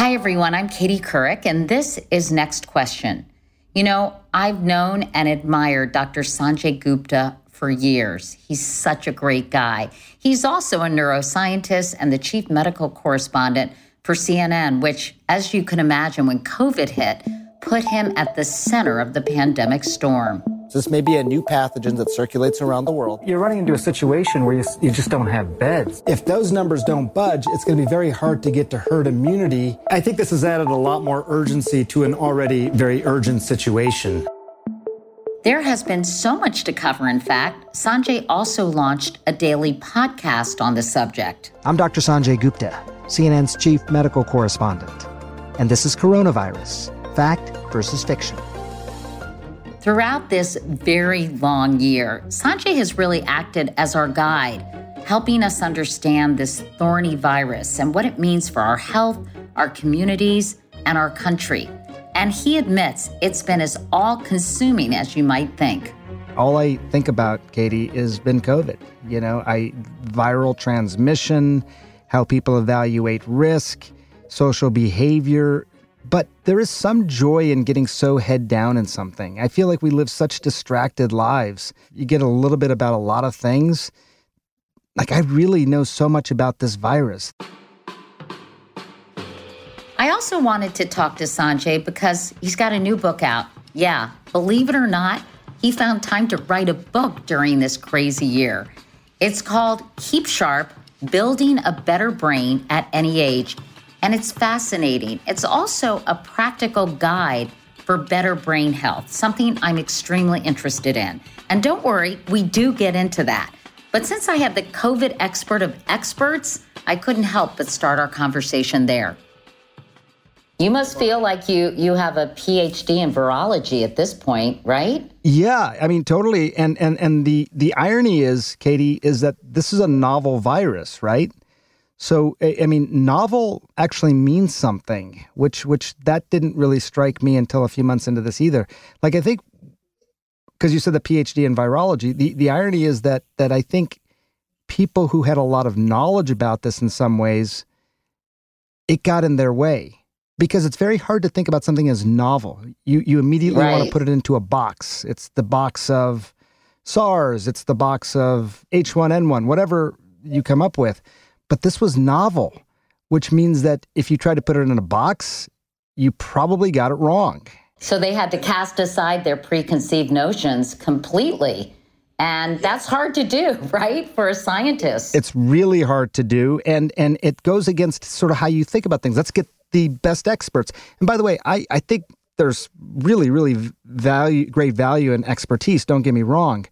Hi, everyone. I'm Katie Couric, and this is Next Question. You know, I've known and admired Dr. Sanjay Gupta for years. He's such a great guy. He's also a neuroscientist and the chief medical correspondent for CNN, which, as you can imagine, when COVID hit, put him at the center of the pandemic storm. This may be a new pathogen that circulates around the world. You're running into a situation where you, you just don't have beds. If those numbers don't budge, it's going to be very hard to get to herd immunity. I think this has added a lot more urgency to an already very urgent situation. There has been so much to cover. In fact, Sanjay also launched a daily podcast on the subject. I'm Dr. Sanjay Gupta, CNN's chief medical correspondent. And this is Coronavirus Fact versus Fiction. Throughout this very long year, Sanjay has really acted as our guide, helping us understand this thorny virus and what it means for our health, our communities, and our country. And he admits it's been as all consuming as you might think. All I think about, Katie, has been COVID. You know, I viral transmission, how people evaluate risk, social behavior, but there is some joy in getting so head down in something. I feel like we live such distracted lives. You get a little bit about a lot of things. Like, I really know so much about this virus. I also wanted to talk to Sanjay because he's got a new book out. Yeah, believe it or not, he found time to write a book during this crazy year. It's called Keep Sharp Building a Better Brain at Any Age and it's fascinating. It's also a practical guide for better brain health, something I'm extremely interested in. And don't worry, we do get into that. But since I have the COVID expert of experts, I couldn't help but start our conversation there. You must feel like you you have a PhD in virology at this point, right? Yeah, I mean totally. And and and the the irony is, Katie, is that this is a novel virus, right? So I mean, novel actually means something, which which that didn't really strike me until a few months into this either. Like I think because you said the PhD in virology, the the irony is that that I think people who had a lot of knowledge about this in some ways, it got in their way because it's very hard to think about something as novel. You you immediately right. want to put it into a box. It's the box of SARS. It's the box of H1N1, whatever you come up with. But this was novel, which means that if you try to put it in a box, you probably got it wrong. So they had to cast aside their preconceived notions completely. And that's hard to do, right? For a scientist. It's really hard to do. And and it goes against sort of how you think about things. Let's get the best experts. And by the way, I, I think there's really, really value great value in expertise, don't get me wrong.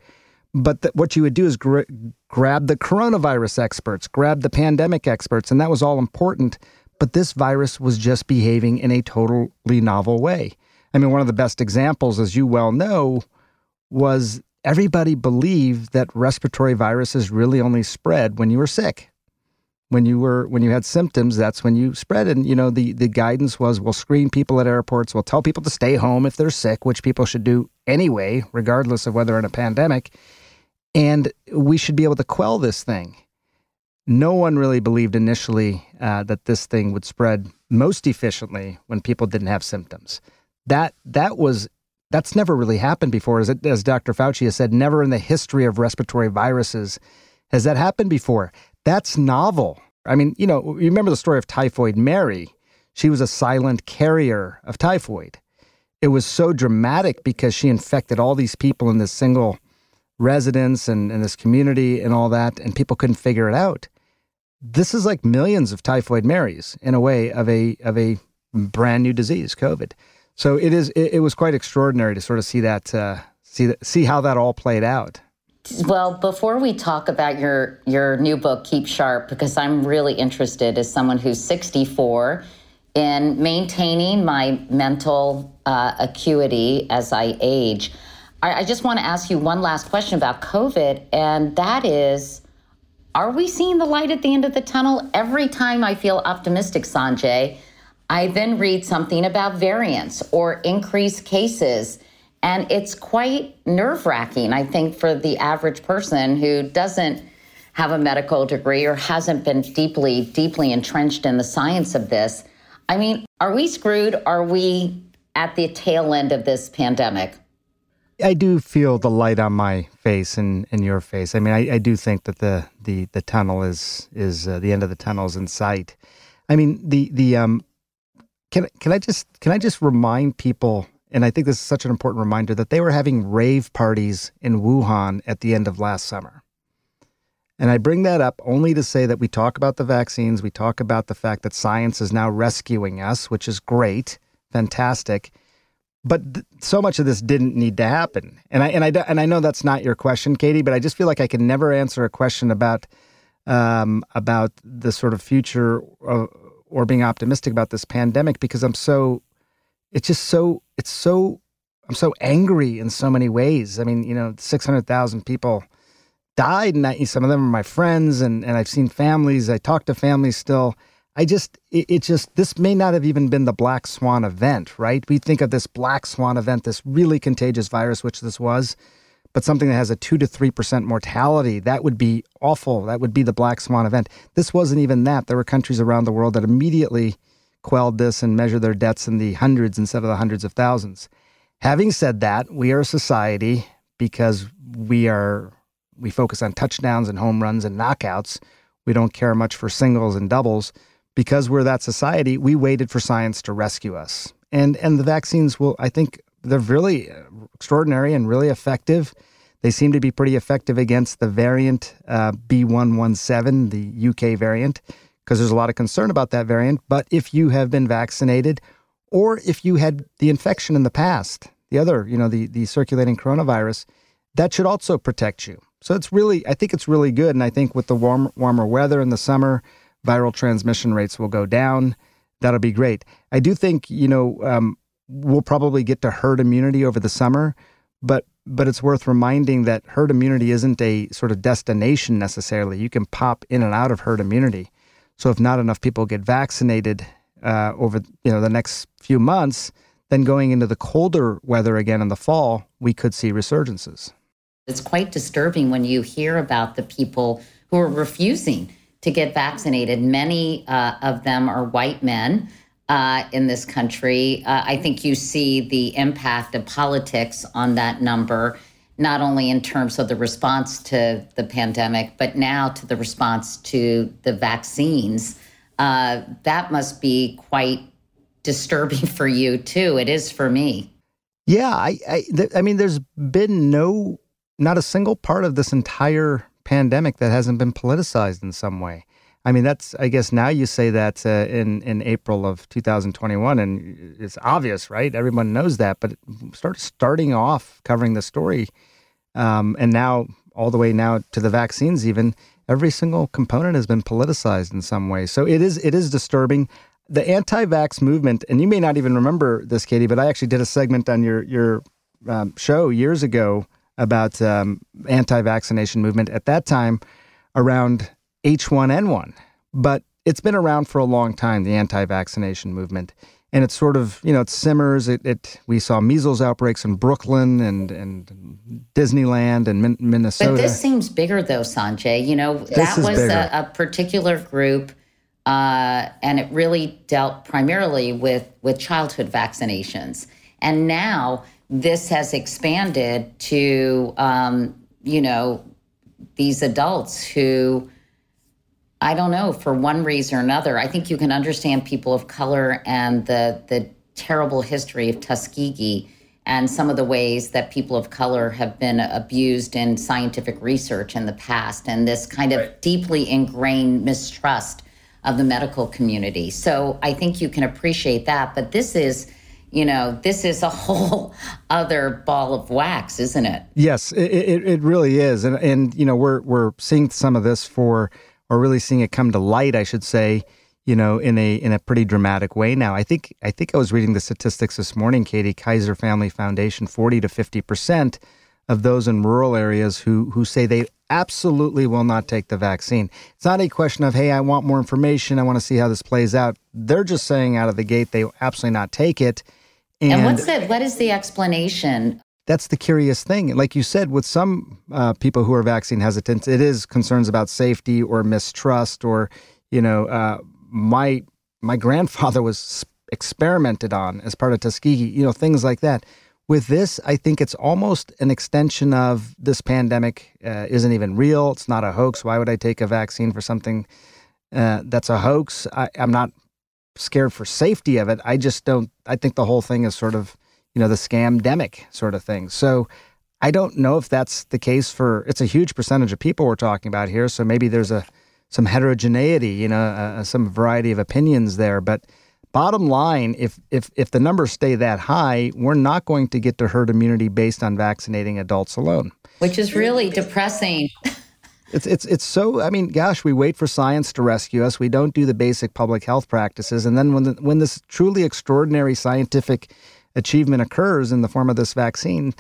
But what you would do is gr- grab the coronavirus experts, grab the pandemic experts, and that was all important. But this virus was just behaving in a totally novel way. I mean, one of the best examples, as you well know, was everybody believed that respiratory viruses really only spread when you were sick. When you were when you had symptoms, that's when you spread. And you know, the the guidance was we'll screen people at airports, we'll tell people to stay home if they're sick, which people should do anyway, regardless of whether in a pandemic. And we should be able to quell this thing. No one really believed initially uh, that this thing would spread most efficiently when people didn't have symptoms. That that was that's never really happened before. As, as Dr. Fauci has said, never in the history of respiratory viruses has that happened before. That's novel. I mean, you know, you remember the story of Typhoid Mary. She was a silent carrier of typhoid. It was so dramatic because she infected all these people in this single residence and in this community and all that, and people couldn't figure it out. This is like millions of typhoid Marys in a way of a of a brand new disease, COVID. So it is. It, it was quite extraordinary to sort of see that, uh, see that, see how that all played out. Well, before we talk about your your new book, Keep Sharp, because I'm really interested as someone who's 64 in maintaining my mental uh, acuity as I age. I, I just want to ask you one last question about COVID, and that is. Are we seeing the light at the end of the tunnel? Every time I feel optimistic, Sanjay, I then read something about variants or increased cases. And it's quite nerve wracking, I think, for the average person who doesn't have a medical degree or hasn't been deeply, deeply entrenched in the science of this. I mean, are we screwed? Are we at the tail end of this pandemic? I do feel the light on my face and, in your face. I mean, I, I do think that the the the tunnel is is uh, the end of the tunnel is in sight. I mean, the the um can can I just can I just remind people and I think this is such an important reminder that they were having rave parties in Wuhan at the end of last summer. And I bring that up only to say that we talk about the vaccines, we talk about the fact that science is now rescuing us, which is great, fantastic. But th- so much of this didn't need to happen. And I and I and I know that's not your question, Katie, but I just feel like I can never answer a question about um, about the sort of future or being optimistic about this pandemic because I'm so it's just so it's so I'm so angry in so many ways. I mean, you know, 600,000 people died and I, some of them are my friends and and I've seen families, I talk to families still. I just it, it just this may not have even been the black swan event, right? We think of this black swan event, this really contagious virus which this was but something that has a 2 to 3% mortality, that would be awful. That would be the black swan event. This wasn't even that. There were countries around the world that immediately quelled this and measured their deaths in the hundreds instead of the hundreds of thousands. Having said that, we are a society because we are we focus on touchdowns and home runs and knockouts. We don't care much for singles and doubles. Because we're that society, we waited for science to rescue us. And and the vaccines will I think they're really uh, extraordinary and really effective. They seem to be pretty effective against the variant uh, B117, the UK variant, because there's a lot of concern about that variant. But if you have been vaccinated, or if you had the infection in the past, the other, you know, the the circulating coronavirus, that should also protect you. So it's really, I think it's really good. And I think with the warm, warmer weather in the summer, viral transmission rates will go down. That'll be great. I do think, you know, um, we'll probably get to herd immunity over the summer, but but it's worth reminding that herd immunity isn't a sort of destination necessarily. You can pop in and out of herd immunity. So if not enough people get vaccinated uh, over you know the next few months, then going into the colder weather again in the fall, we could see resurgences. It's quite disturbing when you hear about the people who are refusing to get vaccinated. Many uh, of them are white men uh, in this country. Uh, I think you see the impact of politics on that number, not only in terms of the response to the pandemic, but now to the response to the vaccines. Uh, that must be quite disturbing for you too. It is for me. Yeah, I, I, th- I mean, there's been no, not a single part of this entire pandemic that hasn't been politicized in some way. I mean, that's I guess now you say that uh, in in April of 2021, and it's obvious, right? Everyone knows that, but start starting off covering the story, um, and now all the way now to the vaccines, even every single component has been politicized in some way. So it is it is disturbing. The anti-vax movement, and you may not even remember this, Katie, but I actually did a segment on your your um, show years ago about um, anti-vaccination movement. At that time, around H1N1, but it's been around for a long time. The anti-vaccination movement, and it's sort of you know it simmers. It, it we saw measles outbreaks in Brooklyn and and Disneyland and Min- Minnesota. But this seems bigger though, Sanjay. You know that was a, a, particular group, uh, and it really dealt primarily with with childhood vaccinations, and now this has expanded to um, you know these adults who I don't know, for one reason or another. I think you can understand people of color and the the terrible history of Tuskegee and some of the ways that people of color have been abused in scientific research in the past and this kind of right. deeply ingrained mistrust of the medical community. So I think you can appreciate that, but this is you know, this is a whole other ball of wax, isn't it? Yes, it, it, it really is. And, and, you know, we're, we're seeing some of this for or really seeing it come to light, I should say, you know, in a in a pretty dramatic way now. I think I think I was reading the statistics this morning, Katie, Kaiser Family Foundation, 40 to 50% of those in rural areas who who say they absolutely will not take the vaccine. It's not a question of, hey, I want more information, I want to see how this plays out. They're just saying out of the gate they absolutely not take it. And, and what's the what is the explanation that's the curious thing. Like you said, with some uh, people who are vaccine hesitant, it is concerns about safety or mistrust, or you know, uh, my my grandfather was experimented on as part of Tuskegee. You know, things like that. With this, I think it's almost an extension of this pandemic uh, isn't even real. It's not a hoax. Why would I take a vaccine for something uh, that's a hoax? I, I'm not scared for safety of it. I just don't. I think the whole thing is sort of you know, the scam demic sort of thing. So I don't know if that's the case for, it's a huge percentage of people we're talking about here. So maybe there's a, some heterogeneity, you know, uh, some variety of opinions there. But bottom line, if, if, if the numbers stay that high, we're not going to get to herd immunity based on vaccinating adults alone. Which is really depressing. It's it's it's so. I mean, gosh, we wait for science to rescue us. We don't do the basic public health practices, and then when the, when this truly extraordinary scientific achievement occurs in the form of this vaccine,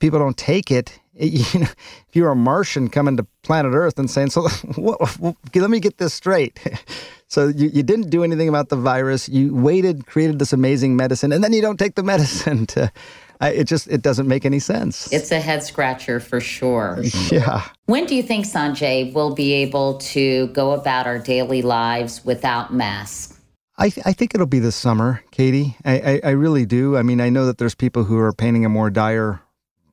people don't take it. you know, if you're a Martian coming to planet Earth and saying, "So, what, what, let me get this straight." so you, you didn't do anything about the virus. You waited, created this amazing medicine, and then you don't take the medicine. To, I, it just it doesn't make any sense. It's a head scratcher for sure. Yeah. When do you think Sanjay will be able to go about our daily lives without masks? I, th- I think it'll be this summer, Katie. I, I, I, really do. I mean, I know that there's people who are painting a more dire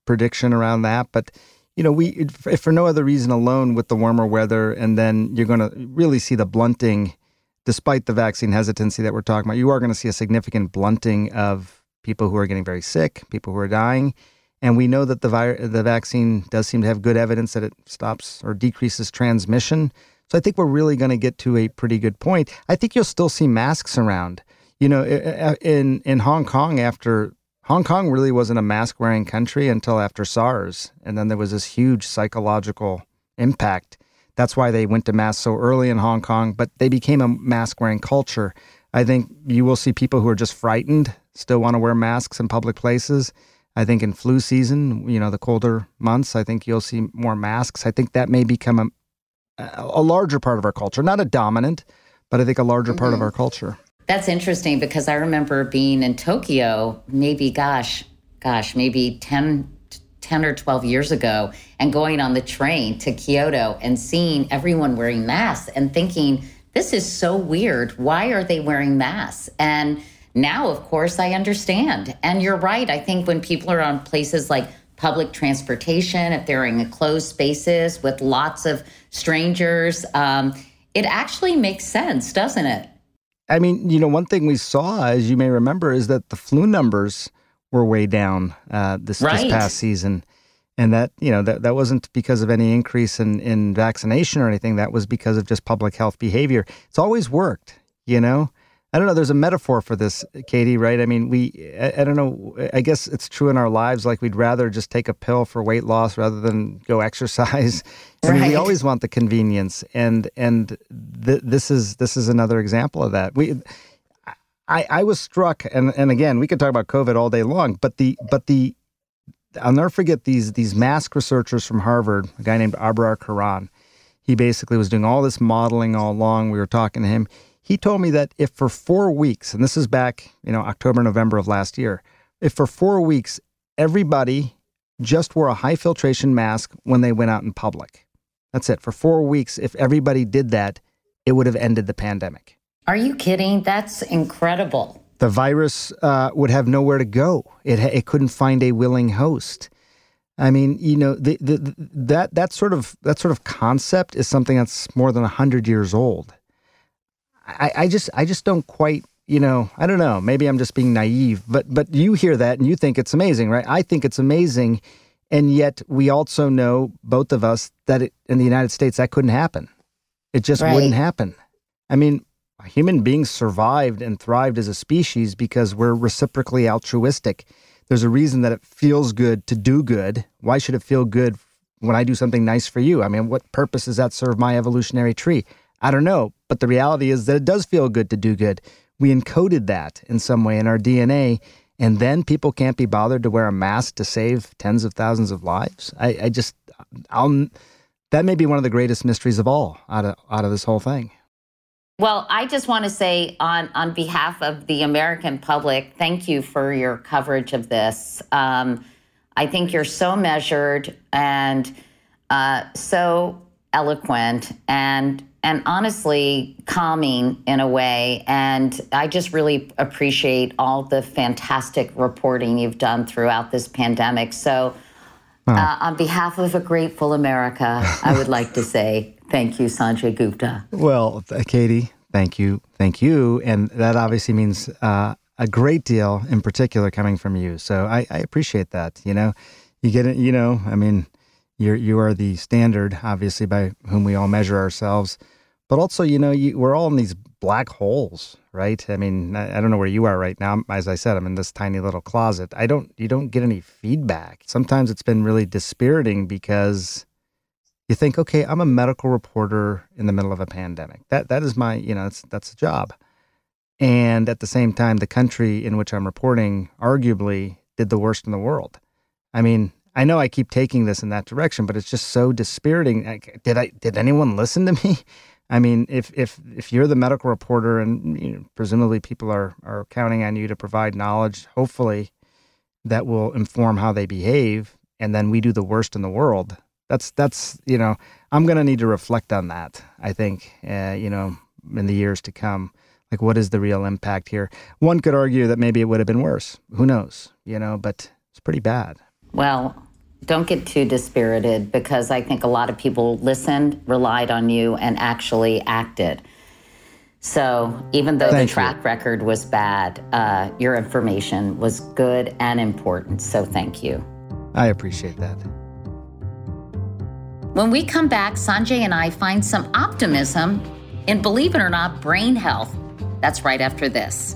prediction around that, but you know, we if for no other reason alone with the warmer weather, and then you're going to really see the blunting, despite the vaccine hesitancy that we're talking about. You are going to see a significant blunting of people who are getting very sick, people who are dying, and we know that the vi- the vaccine does seem to have good evidence that it stops or decreases transmission. So I think we're really going to get to a pretty good point. I think you'll still see masks around. You know, in in Hong Kong after Hong Kong really wasn't a mask wearing country until after SARS, and then there was this huge psychological impact. That's why they went to masks so early in Hong Kong, but they became a mask wearing culture. I think you will see people who are just frightened still want to wear masks in public places. I think in flu season, you know, the colder months, I think you'll see more masks. I think that may become a, a larger part of our culture, not a dominant, but I think a larger mm-hmm. part of mm-hmm. our culture. That's interesting because I remember being in Tokyo, maybe, gosh, gosh, maybe 10, 10 or 12 years ago, and going on the train to Kyoto and seeing everyone wearing masks and thinking, this is so weird. Why are they wearing masks? And now, of course, I understand. And you're right. I think when people are on places like public transportation, if they're in closed spaces with lots of strangers, um, it actually makes sense, doesn't it? I mean, you know, one thing we saw, as you may remember, is that the flu numbers were way down uh, this, right. this past season. And that, you know, that, that wasn't because of any increase in, in vaccination or anything. That was because of just public health behavior. It's always worked, you know? I don't know. There's a metaphor for this, Katie, right? I mean, we, I, I, don't know. I guess it's true in our lives. Like we'd rather just take a pill for weight loss rather than go exercise. I mean, we always want the convenience, and and th- this is this is another example of that. We, I, I was struck, and and again, we could talk about COVID all day long, but the but the, I'll never forget these these mask researchers from Harvard, a guy named Abrar Karan. He basically was doing all this modeling all along. We were talking to him he told me that if for four weeks, and this is back, you know, October, November of last year, if for four weeks everybody just wore a high filtration mask when they went out in public, that's it. For four weeks, if everybody did that, it would have ended the pandemic. Are you kidding? That's incredible. The virus uh, would have nowhere to go. It, it couldn't find a willing host. I mean, you know, the, the, the, that that sort of that sort of concept is something that's more than hundred years old. I, I just I just don't quite you know I don't know. Maybe I'm just being naive but but you hear that and you think it's amazing right? I think it's amazing. And yet we also know both of us that it, in the United States that couldn't happen. It just right. wouldn't happen. I mean human beings survived and thrived as a species because we're reciprocally altruistic. There's a reason that it feels good to do good. Why should it feel good when I do something nice for you? I mean what purpose does that serve my evolutionary tree I don't know. But the reality is that it does feel good to do good. We encoded that in some way in our DNA. And then people can't be bothered to wear a mask to save tens of thousands of lives. I, I just, I'll, that may be one of the greatest mysteries of all out of, out of this whole thing. Well, I just want to say on, on behalf of the American public, thank you for your coverage of this. Um, I think you're so measured and uh, so eloquent and and honestly calming in a way. And I just really appreciate all the fantastic reporting you've done throughout this pandemic. So, uh, on behalf of a grateful America, I would like to say thank you, Sanjay Gupta. Well, Katie, thank you. Thank you. And that obviously means uh, a great deal in particular coming from you. So I, I appreciate that. You know, you get it, you know, I mean, you're, you are the standard, obviously, by whom we all measure ourselves. But also, you know, you, we're all in these black holes, right? I mean, I, I, don't know where you are right now. As I said, I'm in this tiny little closet. I don't, you don't get any feedback. Sometimes it's been really dispiriting because you think, okay, I'm a medical reporter in the middle of a pandemic. That that is my, you know, that's that's a job. And at the same time, the country in which I'm reporting arguably did the worst in the world. I mean, I know I keep taking this in that direction, but it's just so dispiriting. Like, did I did anyone listen to me? I mean, if if if you're the medical reporter and you know, presumably people are are counting on you to provide knowledge, hopefully that will inform how they behave, and then we do the worst in the world. That's that's you know I'm to need to reflect on that. I think uh, you know in the years to come, like what is the real impact here? One could argue that maybe it would have been worse. Who knows? You know, but it's pretty bad. Well, don't get too dispirited because I think a lot of people listened, relied on you, and actually acted. So even though Thank the track you. record was bad, uh, your information was good and important. So thank you. I appreciate that. When we come back, Sanjay and I find some optimism in, believe it or not, brain health. That's right after this.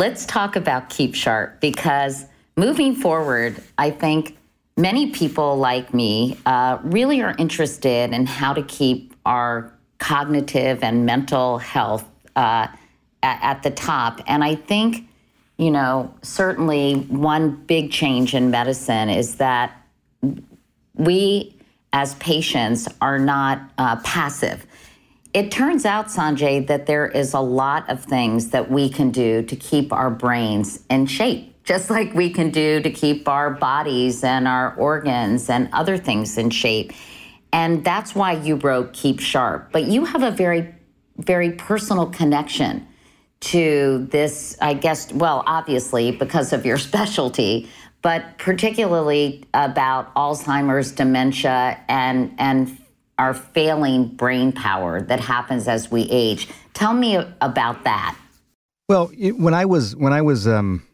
Let's talk about Keep Sharp because moving forward, I think many people like me uh, really are interested in how to keep our cognitive and mental health uh, at, at the top. And I think, you know, certainly one big change in medicine is that we as patients are not uh, passive. It turns out, Sanjay, that there is a lot of things that we can do to keep our brains in shape, just like we can do to keep our bodies and our organs and other things in shape. And that's why you wrote Keep Sharp. But you have a very, very personal connection to this, I guess, well, obviously because of your specialty, but particularly about Alzheimer's, dementia, and, and our failing brain power that happens as we age. Tell me about that. Well, when I was when I was um,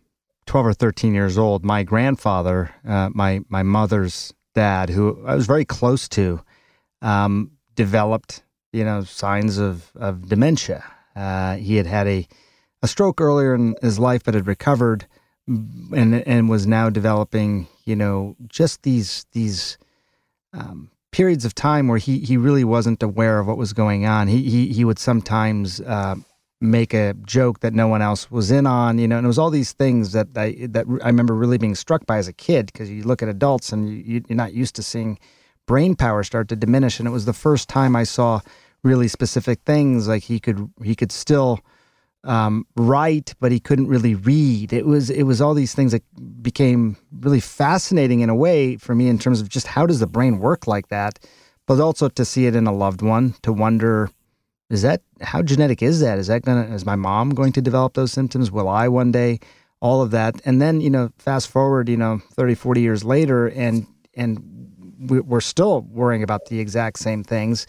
twelve or thirteen years old, my grandfather, uh, my my mother's dad, who I was very close to, um, developed you know signs of of dementia. Uh, he had had a a stroke earlier in his life, but had recovered and and was now developing you know just these these um, periods of time where he he really wasn't aware of what was going on. He he he would sometimes uh, make a joke that no one else was in on, you know, and it was all these things that I that I remember really being struck by as a kid because you look at adults and you, you're not used to seeing brain power start to diminish, and it was the first time I saw really specific things like he could he could still um, write, but he couldn't really read. It was it was all these things that became really fascinating in a way for me in terms of just how does the brain work like that, but also to see it in a loved one, to wonder is that how genetic is that? Is that gonna is my mom going to develop those symptoms? Will I one day? All of that, and then you know, fast forward, you know, 30, 40 years later, and and we're still worrying about the exact same things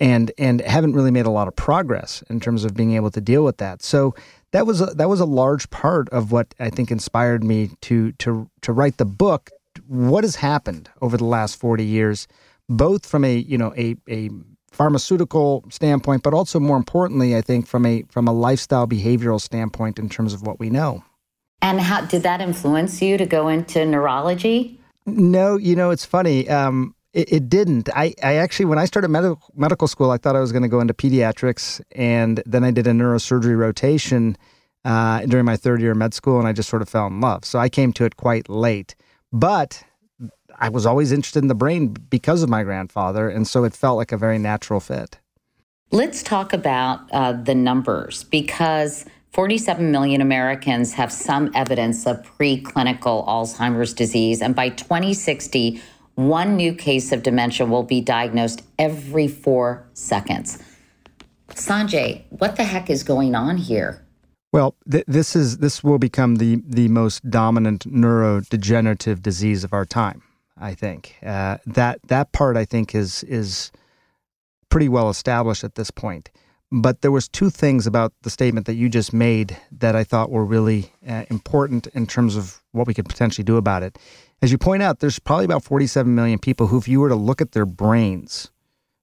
and and haven't really made a lot of progress in terms of being able to deal with that. So that was a, that was a large part of what I think inspired me to to to write the book. What has happened over the last forty years, both from a you know a a pharmaceutical standpoint, but also more importantly, I think from a from a lifestyle behavioral standpoint in terms of what we know. And how did that influence you to go into neurology? No, you know it's funny. Um, it, it, didn't. I, I actually, when I started medical medical school, I thought I was going to go into pediatrics, and then I did a neurosurgery rotation uh, during my third year of med school, and I just sort of fell in love. So I came to it quite late, but I was always interested in the brain because of my grandfather, and so it felt like a very natural fit. Let's talk about uh, the numbers because 47 million Americans have some evidence of preclinical Alzheimer's disease, and by 2060 one new case of dementia will be diagnosed every four seconds. Sanjay, what the heck is going on here? Well, th- this is this will become the the most dominant neurodegenerative disease of our time. I think uh, that that part I think is is pretty well established at this point. But there was two things about the statement that you just made that I thought were really uh, important in terms of what we could potentially do about it. As you point out, there's probably about 47 million people who, if you were to look at their brains,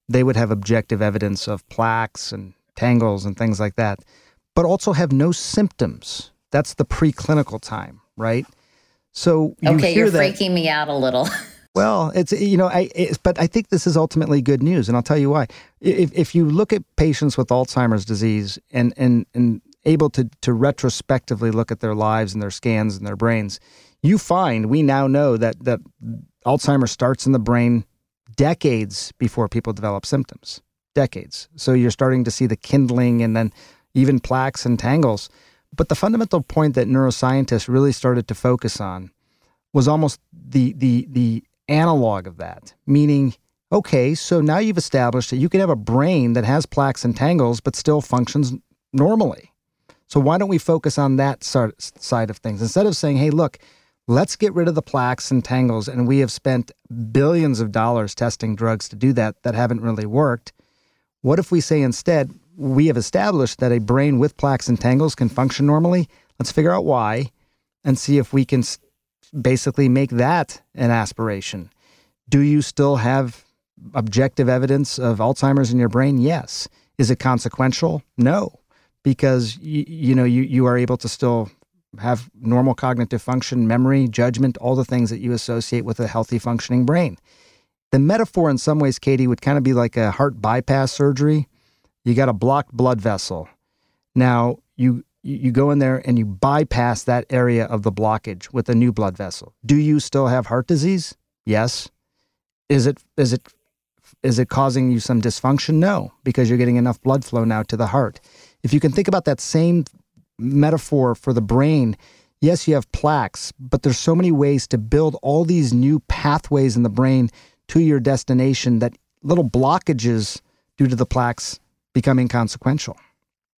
they would have objective evidence of plaques and tangles and things like that, but also have no symptoms. That's the preclinical time, right? So you okay, you're that, freaking me out a little. well, it's you know, I it's, but I think this is ultimately good news, and I'll tell you why. If if you look at patients with Alzheimer's disease and and and able to to retrospectively look at their lives and their scans and their brains, you find we now know that that Alzheimer's starts in the brain decades before people develop symptoms. Decades. So you're starting to see the kindling and then even plaques and tangles. But the fundamental point that neuroscientists really started to focus on was almost the the the analog of that, meaning Okay, so now you've established that you can have a brain that has plaques and tangles but still functions normally. So why don't we focus on that side of things instead of saying, "Hey, look, let's get rid of the plaques and tangles," and we have spent billions of dollars testing drugs to do that that haven't really worked. What if we say instead, we have established that a brain with plaques and tangles can function normally? Let's figure out why and see if we can basically make that an aspiration. Do you still have objective evidence of Alzheimer's in your brain? Yes. Is it consequential? No, because you, you know you you are able to still have normal cognitive function, memory, judgment, all the things that you associate with a healthy functioning brain. The metaphor in some ways, Katie, would kind of be like a heart bypass surgery. You got a blocked blood vessel. Now, you you go in there and you bypass that area of the blockage with a new blood vessel. Do you still have heart disease? Yes. Is it is it is it causing you some dysfunction? No, because you're getting enough blood flow now to the heart. If you can think about that same metaphor for the brain, yes, you have plaques, but there's so many ways to build all these new pathways in the brain to your destination that little blockages due to the plaques become inconsequential.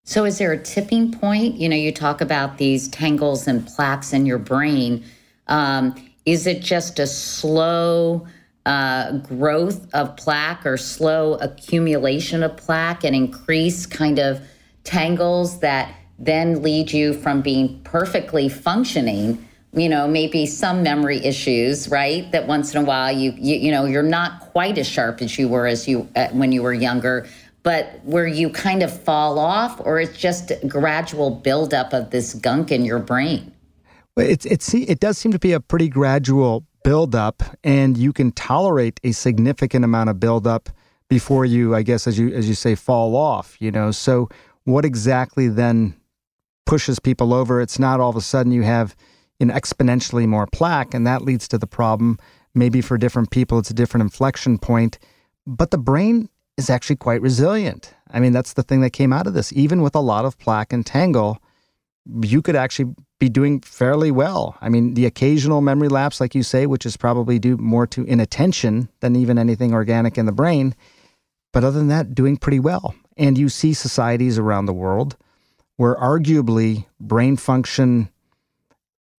So, is there a tipping point? You know, you talk about these tangles and plaques in your brain. Um, is it just a slow uh, growth of plaque or slow accumulation of plaque and increase kind of tangles that then lead you from being perfectly functioning? You know, maybe some memory issues, right? That once in a while you you, you know you're not quite as sharp as you were as you uh, when you were younger but where you kind of fall off, or it's just gradual buildup of this gunk in your brain? Well, it's it's it does seem to be a pretty gradual buildup, and you can tolerate a significant amount of buildup before you, I guess, as you as you say, fall off. You know, so what exactly then pushes people over? It's not all of a sudden you have know, exponentially more plaque, and that leads to the problem. Maybe for different people, it's a different inflection point, but the brain is actually quite resilient. I mean, that's the thing that came out of this. Even with a lot of plaque and tangle, you could actually be doing fairly well. I mean, the occasional memory lapse, like you say, which is probably due more to inattention than even anything organic in the brain. But other than that, doing pretty well. And you see societies around the world where arguably brain function,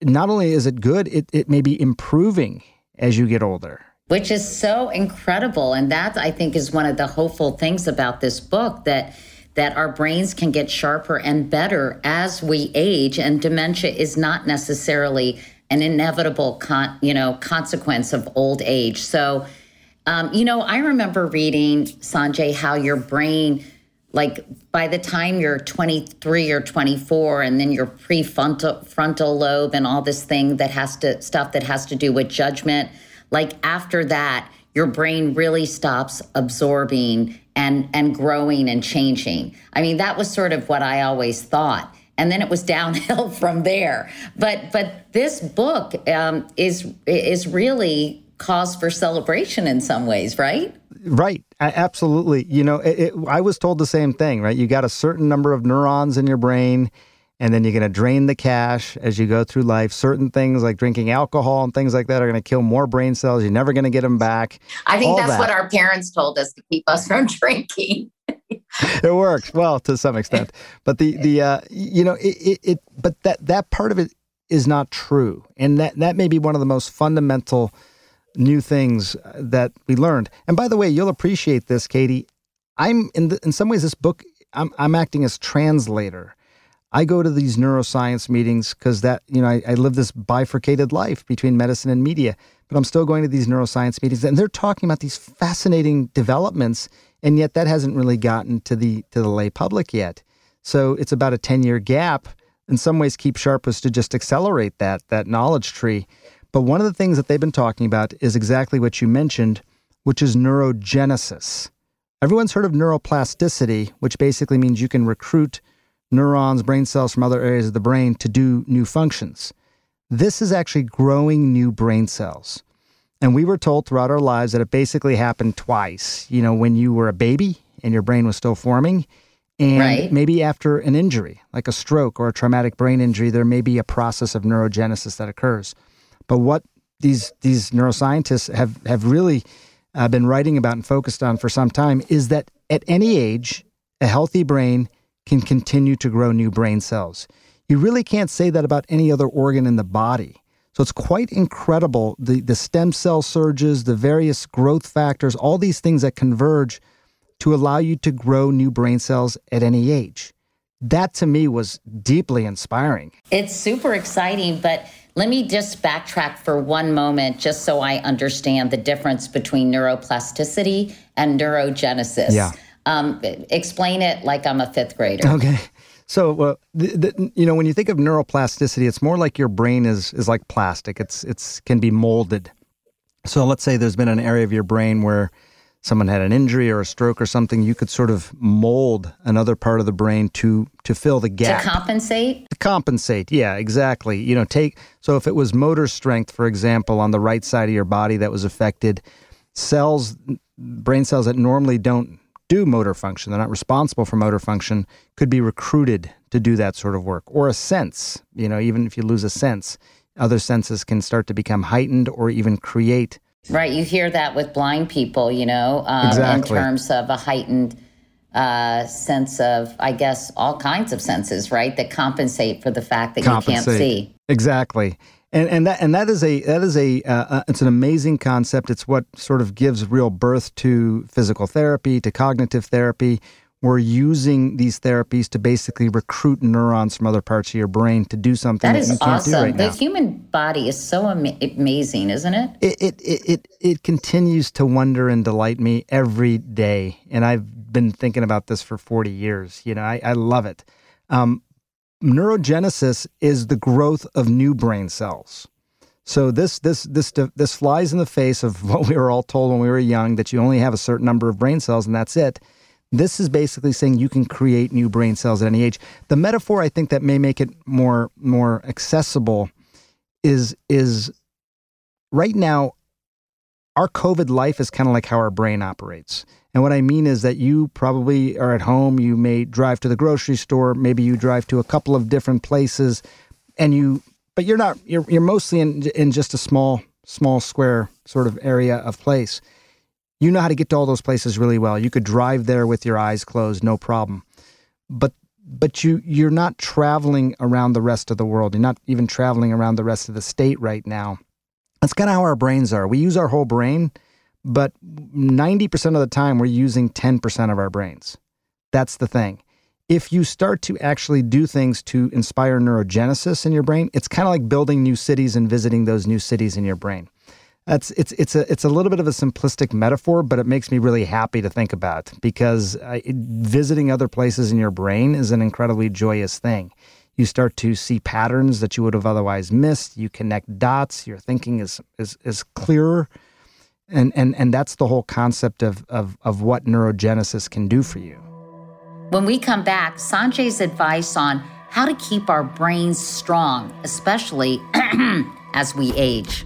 not only is it good, it, it may be improving as you get older which is so incredible. And that I think is one of the hopeful things about this book that that our brains can get sharper and better as we age and dementia is not necessarily an inevitable con, you know consequence of old age. So um, you know, I remember reading Sanjay how your brain like by the time you're 23 or 24 and then your prefrontal frontal lobe and all this thing that has to stuff that has to do with judgment like after that, your brain really stops absorbing and and growing and changing. I mean, that was sort of what I always thought. And then it was downhill from there. But but this book um, is is really cause for celebration in some ways, right? Right, absolutely. You know, it, it, I was told the same thing. Right, you got a certain number of neurons in your brain and then you're going to drain the cash as you go through life. Certain things like drinking alcohol and things like that are going to kill more brain cells. You're never going to get them back. I think All that's that. what our parents told us to keep us from drinking. it works well to some extent, but the the uh, you know it, it, it but that that part of it is not true, and that that may be one of the most fundamental new things uh, that we learned. And by the way, you'll appreciate this, Katie. I'm in the, in some ways this book. I'm I'm acting as translator I go to these neuroscience meetings because that, you know, I, I, live this bifurcated life between medicine and media, but I'm still going to these neuroscience meetings and they're talking about these fascinating developments. And yet that hasn't really gotten to the, to the lay public yet. So it's about a 10 year gap. In some ways, Keep Sharp was to just accelerate that, that knowledge tree. But one of the things that they've been talking about is exactly what you mentioned, which is neurogenesis. Everyone's heard of neuroplasticity, which basically means you can recruit neurons, brain cells from other areas of the brain to do new functions. This is actually growing new brain cells. And we were told throughout our lives that it basically happened twice. You know, when you were a baby and your brain was still forming, and right. maybe after an injury, like a stroke or a traumatic brain injury, there may be a process of neurogenesis that occurs. But what these these neuroscientists have have really I've been writing about and focused on for some time is that at any age, a healthy brain can continue to grow new brain cells. You really can't say that about any other organ in the body. So it's quite incredible the, the stem cell surges, the various growth factors, all these things that converge to allow you to grow new brain cells at any age. That to me was deeply inspiring. It's super exciting, but let me just backtrack for one moment just so I understand the difference between neuroplasticity and neurogenesis. Yeah. Um, explain it like I'm a fifth grader. Okay. So, uh, the, the, you know, when you think of neuroplasticity, it's more like your brain is is like plastic. It's it's can be molded. So, let's say there's been an area of your brain where someone had an injury or a stroke or something, you could sort of mold another part of the brain to to fill the gap. To compensate? To compensate. Yeah, exactly. You know, take so if it was motor strength, for example, on the right side of your body that was affected, cells brain cells that normally don't do motor function, they're not responsible for motor function, could be recruited to do that sort of work. Or a sense, you know, even if you lose a sense, other senses can start to become heightened or even create Right. You hear that with blind people, you know, um, exactly. in terms of a heightened uh, sense of, I guess, all kinds of senses, right, that compensate for the fact that compensate. you can't see. Exactly. And, and that and that is a that is a uh, uh, it's an amazing concept. It's what sort of gives real birth to physical therapy, to cognitive therapy, we're using these therapies to basically recruit neurons from other parts of your brain to do something that, that you can't awesome. do right the now. The human body is so ama- amazing, isn't it? It, it? it it it continues to wonder and delight me every day, and I've been thinking about this for forty years. You know, I, I love it. Um, neurogenesis is the growth of new brain cells. So this this this this flies in the face of what we were all told when we were young that you only have a certain number of brain cells and that's it. This is basically saying you can create new brain cells at any age. The metaphor I think that may make it more more accessible is is right now our COVID life is kind of like how our brain operates. And what I mean is that you probably are at home, you may drive to the grocery store, maybe you drive to a couple of different places and you but you're not you're you're mostly in in just a small small square sort of area of place you know how to get to all those places really well. You could drive there with your eyes closed, no problem. But but you you're not traveling around the rest of the world. You're not even traveling around the rest of the state right now. That's kind of how our brains are. We use our whole brain, but 90% of the time we're using 10% of our brains. That's the thing. If you start to actually do things to inspire neurogenesis in your brain, it's kind of like building new cities and visiting those new cities in your brain. That's it's it's a it's a little bit of a simplistic metaphor, but it makes me really happy to think about because I, visiting other places in your brain is an incredibly joyous thing. You start to see patterns that you would have otherwise missed. You connect dots. Your thinking is is is clearer, and and and that's the whole concept of of of what neurogenesis can do for you. When we come back, Sanjay's advice on how to keep our brains strong, especially as we age.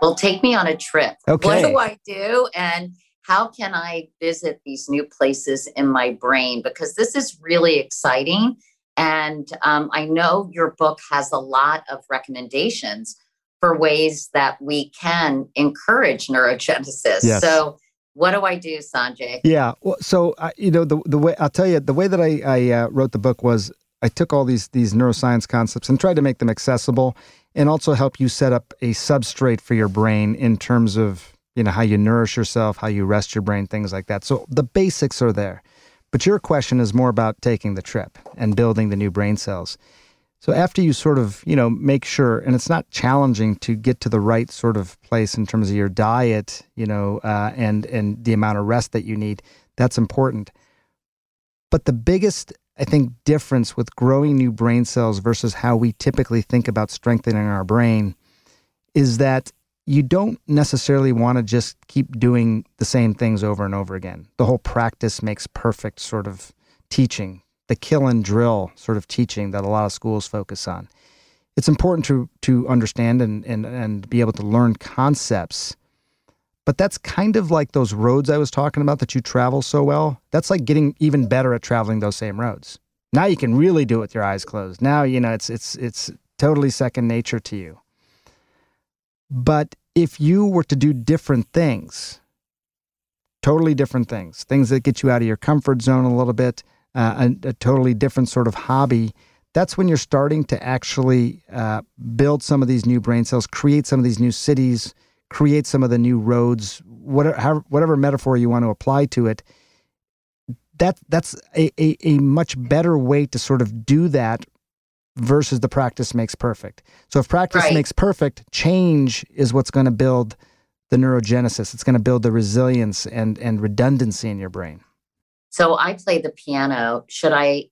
Well, take me on a trip. Okay. What do I do? And how can I visit these new places in my brain? Because this is really exciting. And um, I know your book has a lot of recommendations for ways that we can encourage neurogenesis. Yes. So, what do I do, Sanjay? Yeah. Well, so uh, you know the the way I'll tell you the way that I I uh, wrote the book was I took all these these neuroscience concepts and tried to make them accessible and also help you set up a substrate for your brain in terms of you know how you nourish yourself, how you rest your brain, things like that. So the basics are there. But your question is more about taking the trip and building the new brain cells. So after you sort of, you know, make sure, and it's not challenging to get to the right sort of place in terms of your diet, you know, uh, and and the amount of rest that you need. That's important. But the biggest, I think, difference with growing new brain cells versus how we typically think about strengthening our brain is that you don't necessarily want to just keep doing the same things over and over again. The whole practice makes perfect sort of teaching the kill and drill sort of teaching that a lot of schools focus on. It's important to to understand and and and be able to learn concepts. But that's kind of like those roads I was talking about that you travel so well. That's like getting even better at traveling those same roads. Now you can really do it with your eyes closed. Now you know it's it's it's totally second nature to you. But if you were to do different things, totally different things, things that get you out of your comfort zone a little bit, uh, a, a, totally different sort of hobby, that's when you're starting to actually uh, build some of these new brain cells, create some of these new cities, create some of the new roads, whatever, whatever metaphor you want to apply to it. That that's a, a, a much better way to sort of do that versus the practice makes perfect. So if practice Right. makes perfect, change is what's going to build the neurogenesis. It's going to build the resilience and and redundancy in your brain. So I play the piano. Should I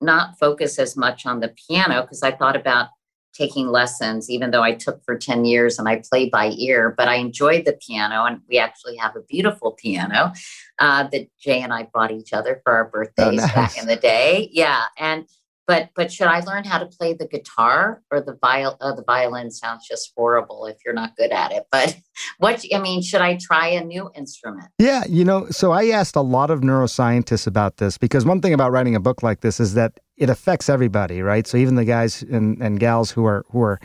not focus as much on the piano? Because I thought about taking lessons, even though I took for 10 years and I play by ear, but I enjoyed the piano. And we actually have a beautiful piano uh, that Jay and I bought each other for our birthdays nice. back in the day. Yeah. And but but should I learn how to play the guitar or the viol? Uh, the violin sounds just horrible if you're not good at it. But what I mean, should I try a new instrument? Yeah, you know, so I asked a lot of neuroscientists about this because one thing about writing a book like this is that it affects everybody, right? So even the guys and, and gals who are who are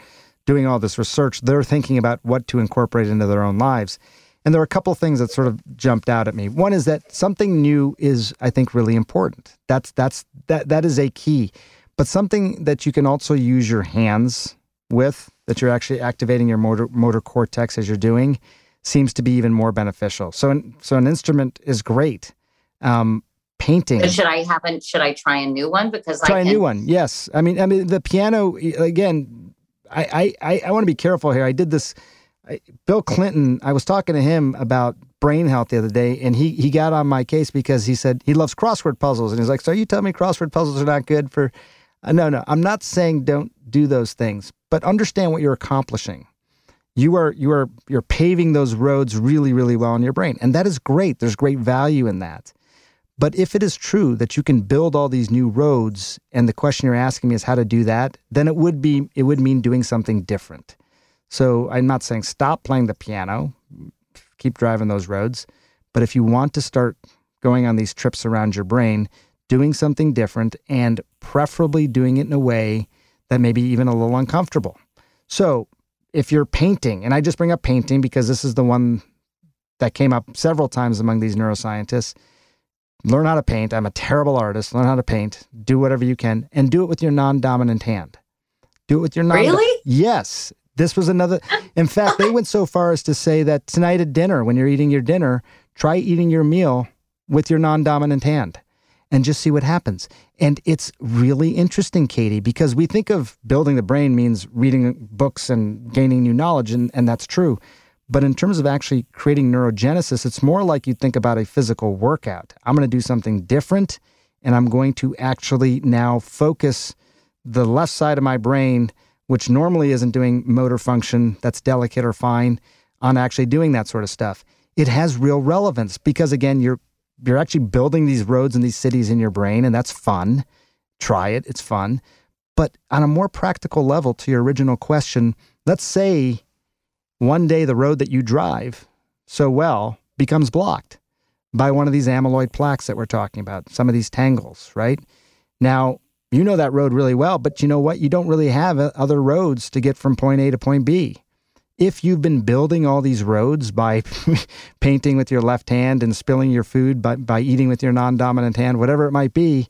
doing all this research, they're thinking about what to incorporate into their own lives. And there are a couple things that sort of jumped out at me. One is that something new is, I think, really important. That's that's that that is a key. But something that you can also use your hands with, that you're actually activating your motor motor cortex as you're doing, seems to be even more beneficial. So, an, so an instrument is great. Um, painting. So should I have a, should I try a new one? Because Try I a can, new one. Yes. I mean, I mean, the piano again. I I I, I want to be careful here. I did this. I, Bill Clinton. I was talking to him about brain health the other day, and he he got on my case because he said he loves crossword puzzles, and he's like, "So you tell me crossword puzzles are not good for?" Uh, no, no. I'm not saying don't do those things, but understand what you're accomplishing. You are you are you're paving those roads really really well in your brain, and that is great. There's great value in that. But if it is true that you can build all these new roads, and the question you're asking me is how to do that, then it would be it would mean doing something different. So I'm not saying stop playing the piano, keep driving those roads, but if you want to start going on these trips around your brain, doing something different and preferably doing it in a way that may be even a little uncomfortable. So if you're painting, and I just bring up painting because this is the one that came up several times among these neuroscientists learn how to paint. I'm a terrible artist. Learn how to paint. Do whatever you can and do it with your non dominant hand. Do it with your non Really? Yes. This was another. In fact, they went so far as to say that tonight at dinner, when you're eating your dinner, try eating your meal with your non dominant hand and just see what happens. And it's really interesting, Katie, because we think of building the brain means reading books and gaining new knowledge, and, and that's true. But in terms of actually creating neurogenesis, it's more like you think about a physical workout. I'm going to do something different, and I'm going to actually now focus the left side of my brain, which normally isn't doing motor function that's delicate or fine, on actually doing that sort of stuff. it has real relevance because again, you're you're actually building these roads and these cities in your brain, and that's fun. Try it; it's fun. But on a more practical level, to your original question, let's say one day the road that you drive so well becomes blocked by one of these amyloid plaques that we're talking about, some of these tangles, right? Now, you know that road really well, but you know what? You don't really have uh, other roads to get from point A to point B. If you've been building all these roads by painting with your left hand and spilling your food by, by eating with your non dominant hand, whatever it might be,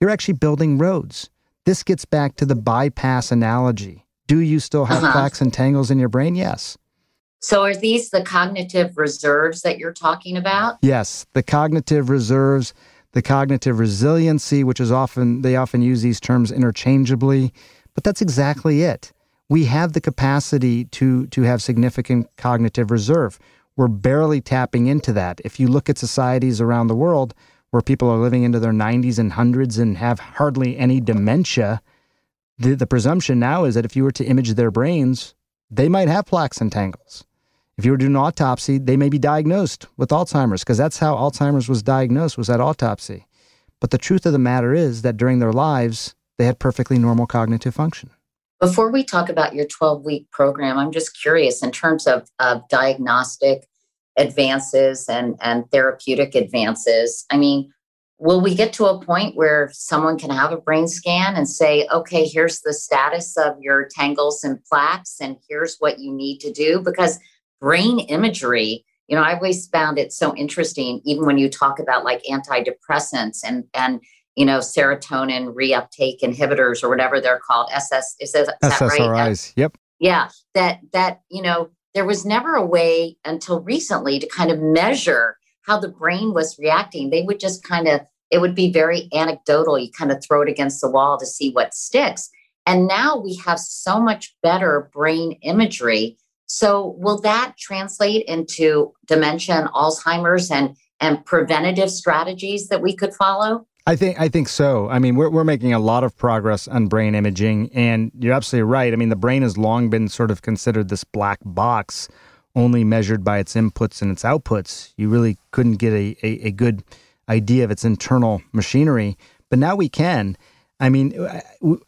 you're actually building roads. This gets back to the bypass analogy. Do you still have uh-huh. plaques and tangles in your brain? Yes. So, are these the cognitive reserves that you're talking about? Yes, the cognitive reserves the cognitive resiliency, which is often, they often use these terms interchangeably, but that's exactly it. We have the capacity to, to have significant cognitive reserve. We're barely tapping into that. If you look at societies around the world where people are living into their 90s and hundreds and have hardly any dementia, the, the presumption now is that if you were to image their brains, they might have plaques and tangles. If you were doing an autopsy, they may be diagnosed with Alzheimer's because that's how Alzheimer's was diagnosed was at autopsy. But the truth of the matter is that during their lives, they had perfectly normal cognitive function. Before we talk about your 12 week program, I'm just curious in terms of, of diagnostic advances and, and therapeutic advances. I mean, will we get to a point where someone can have a brain scan and say, okay, here's the status of your tangles and plaques, and here's what you need to do? Because brain imagery you know i always found it so interesting even when you talk about like antidepressants and and you know serotonin reuptake inhibitors or whatever they're called ss is that, is SSRIs. that right? Yep. Yeah that that you know there was never a way until recently to kind of measure how the brain was reacting. They would just kind of it would be very anecdotal. You kind of throw it against the wall to see what sticks. And now we have so much better brain imagery. So, will that translate into dementia and Alzheimer's and and preventative strategies that we could follow? I think I think so. I mean, we're we're making a lot of progress on brain imaging, and you're absolutely right. I mean, the brain has long been sort of considered this black box, only measured by its inputs and its outputs. You really couldn't get a, a, a good idea of its internal machinery, but now we can. I mean,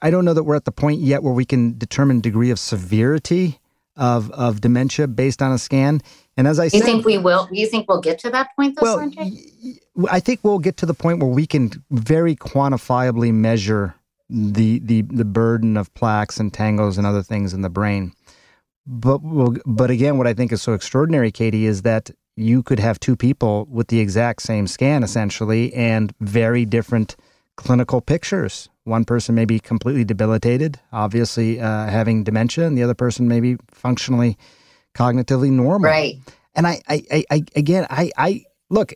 I don't know that we're at the point yet where we can determine degree of severity of of dementia based on a scan. And as I you said, think we will? You think we'll get to that point, though, well, Sanjay? I think we'll get to the point where we can very quantifiably measure the the the burden of plaques and tangles and other things in the brain. But but again, what I think is so extraordinary, Katie, is that you could have two people with the exact same scan essentially and very different clinical pictures. One person may be completely debilitated, obviously uh, having dementia, and the other person may be functionally, cognitively normal. Right. And I, I, I, I again, I, I look.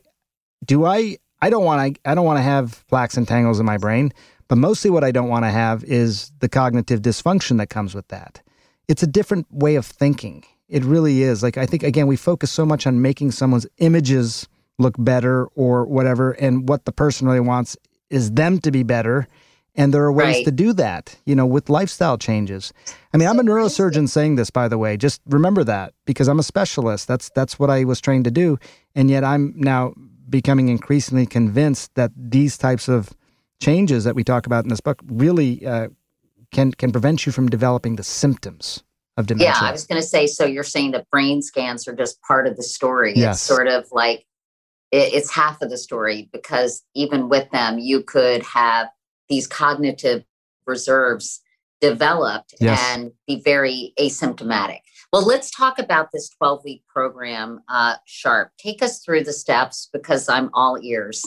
Do I? I don't want to. I don't want to have plaques and tangles in my brain. But mostly, what I don't want to have is the cognitive dysfunction that comes with that. It's a different way of thinking. It really is. Like I think again, we focus so much on making someone's images look better or whatever, and what the person really wants is them to be better. And there are ways right. to do that, you know, with lifestyle changes. I mean, I'm a neurosurgeon saying this, by the way. Just remember that because I'm a specialist. That's that's what I was trained to do, and yet I'm now becoming increasingly convinced that these types of changes that we talk about in this book really uh, can can prevent you from developing the symptoms of dementia. Yeah, I was going to say. So you're saying that brain scans are just part of the story. Yes. It's sort of like it's half of the story because even with them, you could have these cognitive reserves developed yes. and be very asymptomatic. Well, let's talk about this 12 week program, uh, Sharp. Take us through the steps because I'm all ears.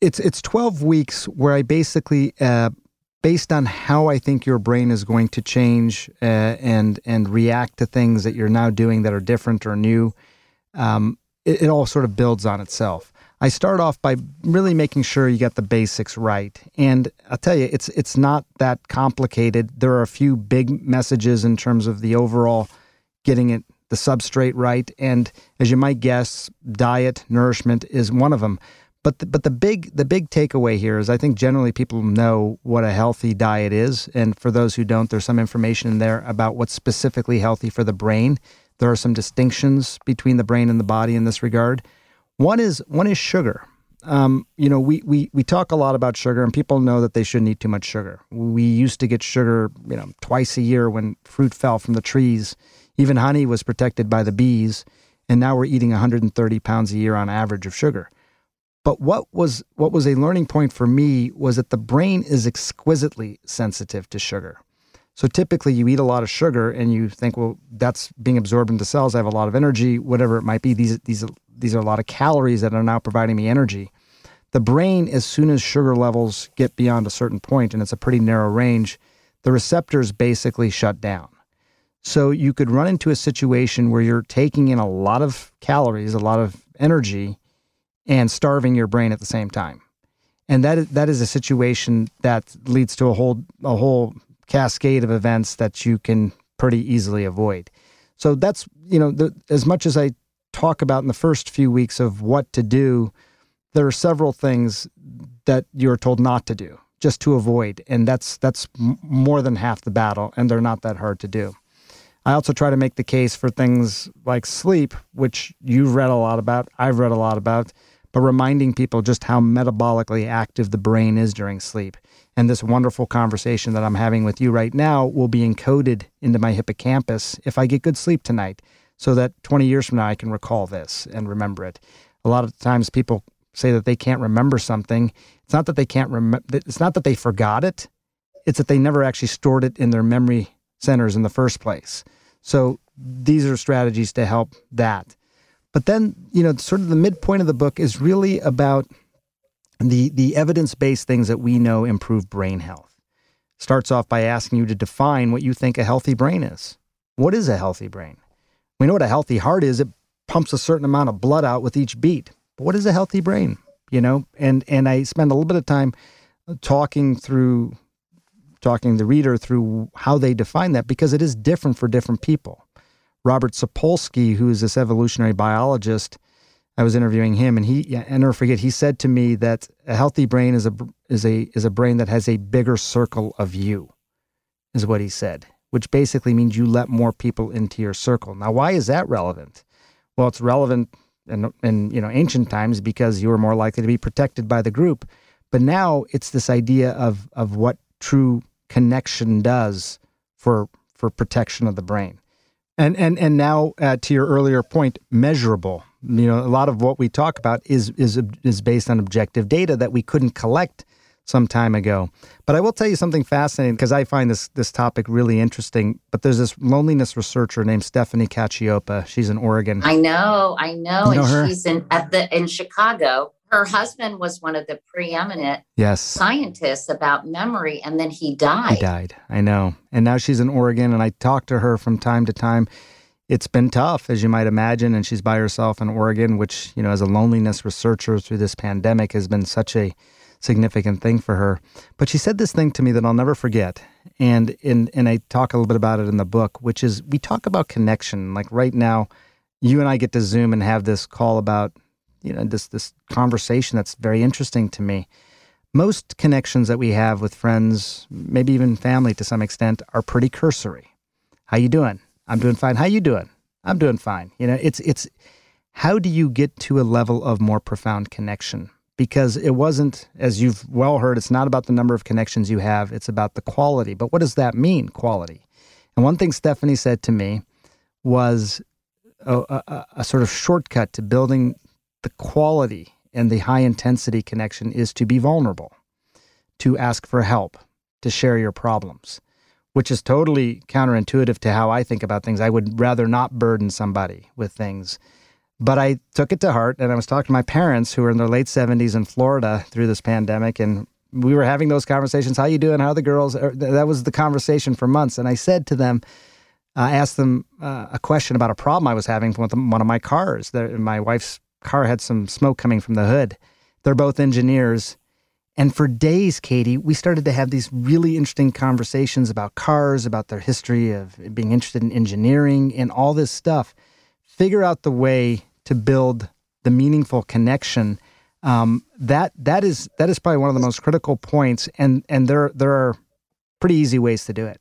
It's it's 12 weeks where I basically, uh, based on how I think your brain is going to change uh, and and react to things that you're now doing that are different or new, um, it, it all sort of builds on itself. I start off by really making sure you get the basics right. And I'll tell you, it's it's not that complicated. There are a few big messages in terms of the overall getting it the substrate right. And as you might guess, diet, nourishment is one of them. But the, but the big the big takeaway here is I think generally people know what a healthy diet is, and for those who don't, there's some information in there about what's specifically healthy for the brain There are some distinctions between the brain and the body in this regard. One is one is sugar. Um, you know, we, we we talk a lot about sugar, and people know that they shouldn't eat too much sugar. We used to get sugar, you know, twice a year when fruit fell from the trees. Even honey was protected by the bees, and now we're eating 130 pounds a year on average of sugar. But what was what was a learning point for me was that the brain is exquisitely sensitive to sugar. So typically you eat a lot of sugar and you think, well, that's being absorbed into cells. I have a lot of energy, whatever it might be. These these these are a lot of calories that are now providing me energy. The brain, as soon as sugar levels get beyond a certain point, and it's a pretty narrow range, the receptors basically shut down. So you could run into a situation where you're taking in a lot of calories, a lot of energy, and starving your brain at the same time. And that is, that is a situation that leads to a whole a whole cascade of events that you can pretty easily avoid. So that's you know the, as much as I talk about in the first few weeks of what to do, there are several things that you're told not to do just to avoid, and that's that's more than half the battle, and they're not that hard to do. I also try to make the case for things like sleep, which you've read a lot about, I've read a lot about, but reminding people just how metabolically active the brain is during sleep. And this wonderful conversation that I'm having with you right now will be encoded into my hippocampus if I get good sleep tonight, so that 20 years from now I can recall this and remember it. A lot of times people say that they can't remember something. It's not that they can't remember, it's not that they forgot it, it's that they never actually stored it in their memory centers in the first place. So these are strategies to help that. But then, you know, sort of the midpoint of the book is really about the the evidence-based things that we know improve brain health. Starts off by asking you to define what you think a healthy brain is. What is a healthy brain? We know what a healthy heart is. It pumps a certain amount of blood out with each beat. But what is a healthy brain? You know, and and I spend a little bit of time talking through talking the reader through how they define that because it is different for different people. Robert Sapolsky, who is this evolutionary biologist, I was interviewing him, and he, I never forget, he said to me that a healthy brain is a is a is a brain that has a bigger circle of you, is what he said, which basically means you let more people into your circle. Now, why is that relevant? Well, it's relevant in, in you know ancient times because you were more likely to be protected by the group, but now it's this idea of of what true connection does for for protection of the brain. And and and now uh, to your earlier point, measurable. You know, a lot of what we talk about is is is based on objective data that we couldn't collect some time ago. But I will tell you something fascinating because I find this this topic really interesting. But there's this loneliness researcher named Stephanie Cacioppo. She's in Oregon. I know, I know, You know and her? she's in at the in Chicago. Her husband was one of the preeminent Yes. scientists about memory, and then he died. He died. I know. And now she's in Oregon, and I talk to her from time to time. It's been tough, as you might imagine, and she's by herself in Oregon, which, you know, as a loneliness researcher through this pandemic has been such a significant thing for her. But she said this thing to me that I'll never forget. And in and I talk a little bit about it in the book, which is we talk about connection. Like right now, you and I get to Zoom and have this call about, you know, this this conversation that's very interesting to me most connections that we have with friends, maybe even family to some extent, are pretty cursory. How you doing? I'm doing fine. How you doing? I'm doing fine. You know, it's it's how do you get to a level of more profound connection? Because it wasn't, as you've well heard, it's not about the number of connections you have, it's about the quality. But what does that mean, quality? And one thing Stephanie said to me was a, a, a sort of shortcut to building the quality and the high intensity connection is to be vulnerable, to ask for help, to share your problems, which is totally counterintuitive to how I think about things. I would rather not burden somebody with things. But I took it to heart and I was talking to my parents who were in their late 70s in Florida through this pandemic and we were having those conversations. How you doing? How are the girls? Er, That was the conversation for months. And I said to them, I asked them uh, a question about a problem I was having with one of my cars. My wife's car had some smoke coming from the hood. They're both engineers. And for days, Katie, we started to have these really interesting conversations about cars, about their history of being interested in engineering and all this stuff. Figure out the way to build the meaningful connection. Um, that that is that is probably one of the most critical points, and and there there are pretty easy ways to do it.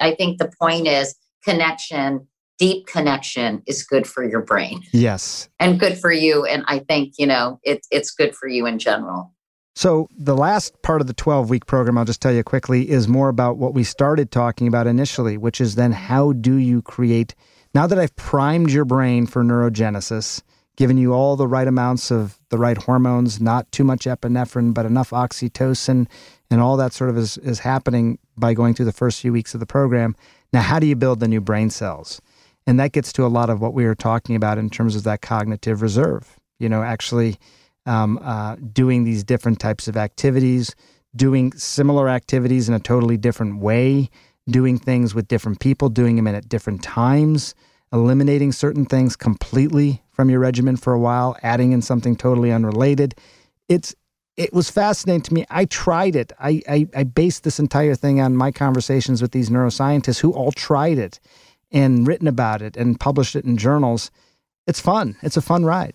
I think the point is connection, deep connection is good for your brain Yes. and good for you. And I think, you know, it's it's good for you in general. So, the last part of the 12 week program, I'll just tell you quickly, is more about what we started talking about initially, which is then how do you create, now that I've primed your brain for neurogenesis, given you all the right amounts of the right hormones, not too much epinephrine, but enough oxytocin, and all that sort of is, is happening by going through the first few weeks of the program. Now, how do you build the new brain cells? And that gets to a lot of what we were talking about in terms of that cognitive reserve. You know, actually um, uh, doing these different types of activities, doing similar activities in a totally different way, doing things with different people, doing them at different times, eliminating certain things completely from your regimen for a while, adding in something totally unrelated. It's it was fascinating to me. I tried it. I, I, I based this entire thing on my conversations with these neuroscientists who all tried it and written about it and published it in journals. It's fun. It's a fun ride.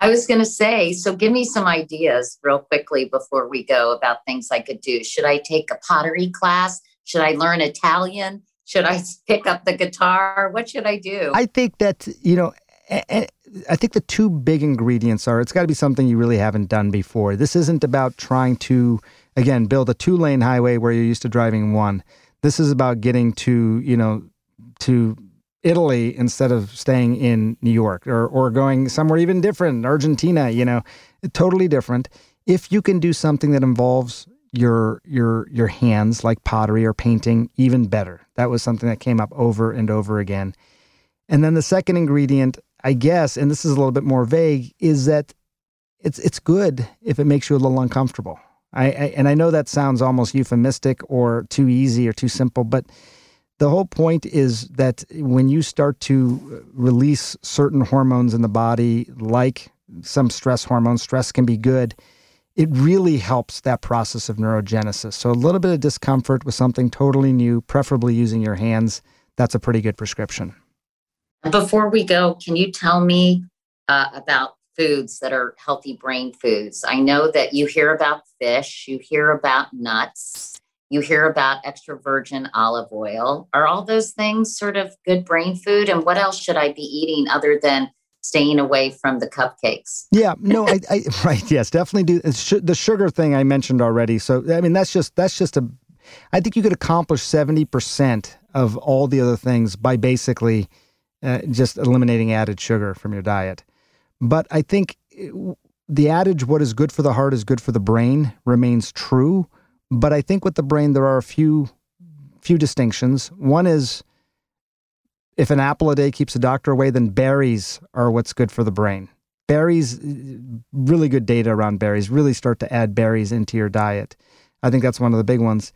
I was going to say, so give me some ideas real quickly before we go about things I could do. Should I take a pottery class? Should I learn Italian? Should I pick up the guitar? What should I do? I think that, you know, I think the two big ingredients are it's got to be something you really haven't done before. This isn't about trying to, again, build a two lane highway where you're used to driving one. This is about getting to, you know, to Italy instead of staying in New York or, or going somewhere even different, Argentina, you know, totally different. If you can do something that involves your your your hands like pottery or painting, even better. That was something that came up over and over again. And then the second ingredient, I guess, and this is a little bit more vague, is that it's it's good if it makes you a little uncomfortable. I, I and I know that sounds almost euphemistic or too easy or too simple, but the whole point is that when you start to release certain hormones in the body, like some stress hormones, stress can be good. It really helps that process of neurogenesis. So, a little bit of discomfort with something totally new, preferably using your hands, that's a pretty good prescription. Before we go, can you tell me uh, about foods that are healthy brain foods? I know that you hear about fish, you hear about nuts you hear about extra virgin olive oil. Are all those things sort of good brain food? And what else should I be eating other than staying away from the cupcakes? Yeah, no, I, I right, yes, definitely do the sugar thing I mentioned already. So I mean, that's just that's just a. I think you could accomplish seventy percent of all the other things by basically uh, just eliminating added sugar from your diet. But I think uh, the adage "what is good for the heart is good for the brain" remains true but I think with the brain, there are a few few distinctions. One is if an apple a day keeps the doctor away, then berries are what's good for the brain. Berries, really good data around berries. Really start to add berries into your diet. I think that's one of the big ones.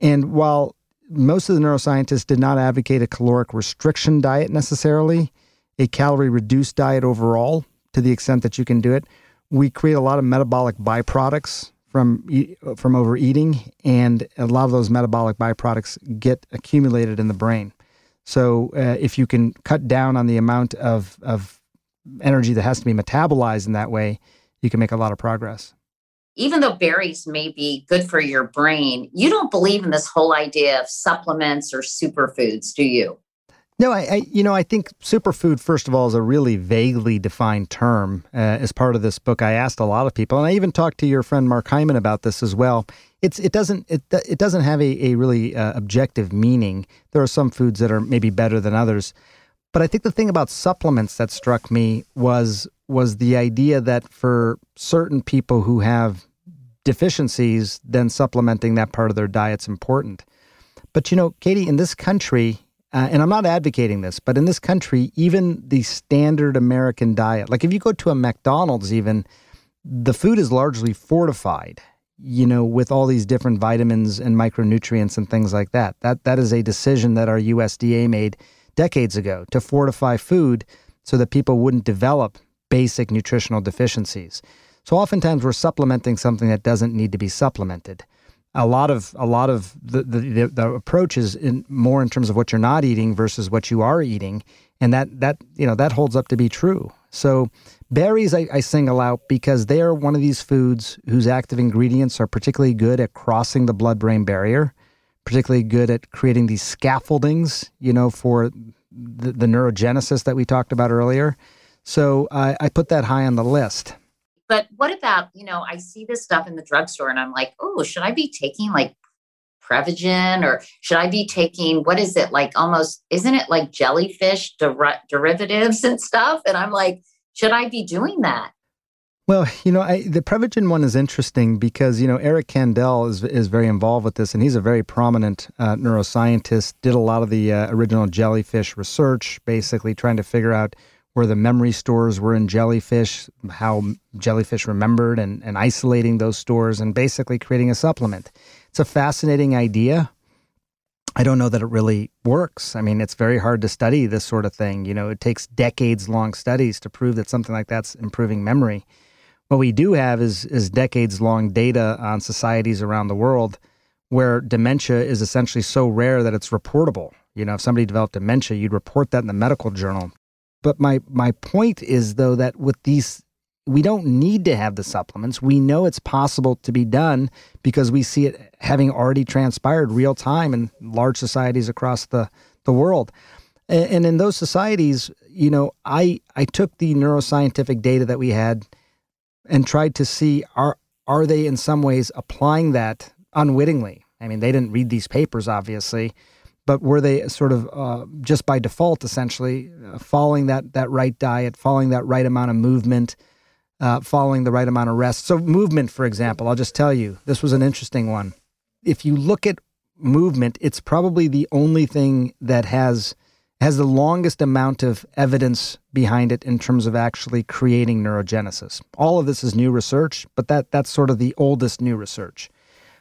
And while most of the neuroscientists did not advocate a caloric restriction diet necessarily, a calorie reduced diet overall, to the extent that you can do it, we create a lot of metabolic byproducts from from overeating, and a lot of those metabolic byproducts get accumulated in the brain. So uh, if you can cut down on the amount of of energy that has to be metabolized in that way, you can make a lot of progress. Even though berries may be good for your brain, you don't believe in this whole idea of supplements or superfoods, do you? No, I, I, you know I think superfood first of all is a really vaguely defined term. Uh, as part of this book, I asked a lot of people, and I even talked to your friend Mark Hyman about this as well. It's it doesn't it it doesn't have a, a really uh, objective meaning. There are some foods that are maybe better than others, but I think the thing about supplements that struck me was was the idea that for certain people who have deficiencies, then supplementing that part of their diet's important. But you know, Katie, in this country, uh, and I'm not advocating this, but in this country, even the standard American diet, like if you go to a McDonald's, even the food is largely fortified, you know, with all these different vitamins and micronutrients and things like that. That that is a decision that our USDA made decades ago to fortify food so that people wouldn't develop basic nutritional deficiencies. So oftentimes we're supplementing something that doesn't need to be supplemented a lot of a lot of the the, the approach is in more in terms of what you're not eating versus what you are eating, and that that you know that holds up to be true. So berries I, I single out because they are one of these foods whose active ingredients are particularly good at crossing the blood-brain barrier, particularly good at creating these scaffoldings, you know, for the, the neurogenesis that we talked about earlier. So I, I put that high on the list. But what about, you know, I see this stuff in the drugstore and I'm like, oh, should I be taking like Prevagen or should I be taking, what is it, like almost, isn't it like jellyfish der- derivatives and stuff? And I'm like, should I be doing that? Well, you know, I, the Prevagen one is interesting because you know Eric Kandel is is very involved with this, and he's a very prominent uh, neuroscientist. Did a lot of the uh, original jellyfish research, basically trying to figure out where the memory stores were in jellyfish, how jellyfish remembered, and and isolating those stores, and basically creating a supplement. It's a fascinating idea. I don't know that it really works. I mean, it's very hard to study this sort of thing. You know, it takes decades long studies to prove that something like that's improving memory. What we do have is is decades long data on societies around the world where dementia is essentially so rare that it's reportable. You know, if somebody developed dementia, you'd report that in the medical journal. But my my point is though that with these we don't need to have the supplements. We know it's possible to be done because we see it having already transpired real time in large societies across the, the world. And, and in those societies, you know, I I took the neuroscientific data that we had and tried to see are are they in some ways applying that unwittingly? I mean, they didn't read these papers, obviously, but were they sort of uh, just by default, essentially, uh, following that that right diet, following that right amount of movement, uh, following the right amount of rest? So, movement, for example, I'll just tell you, this was an interesting one. If you look at movement, it's probably the only thing that has has the longest amount of evidence behind it in terms of actually creating neurogenesis. All of this is new research, but that that's sort of the oldest new research.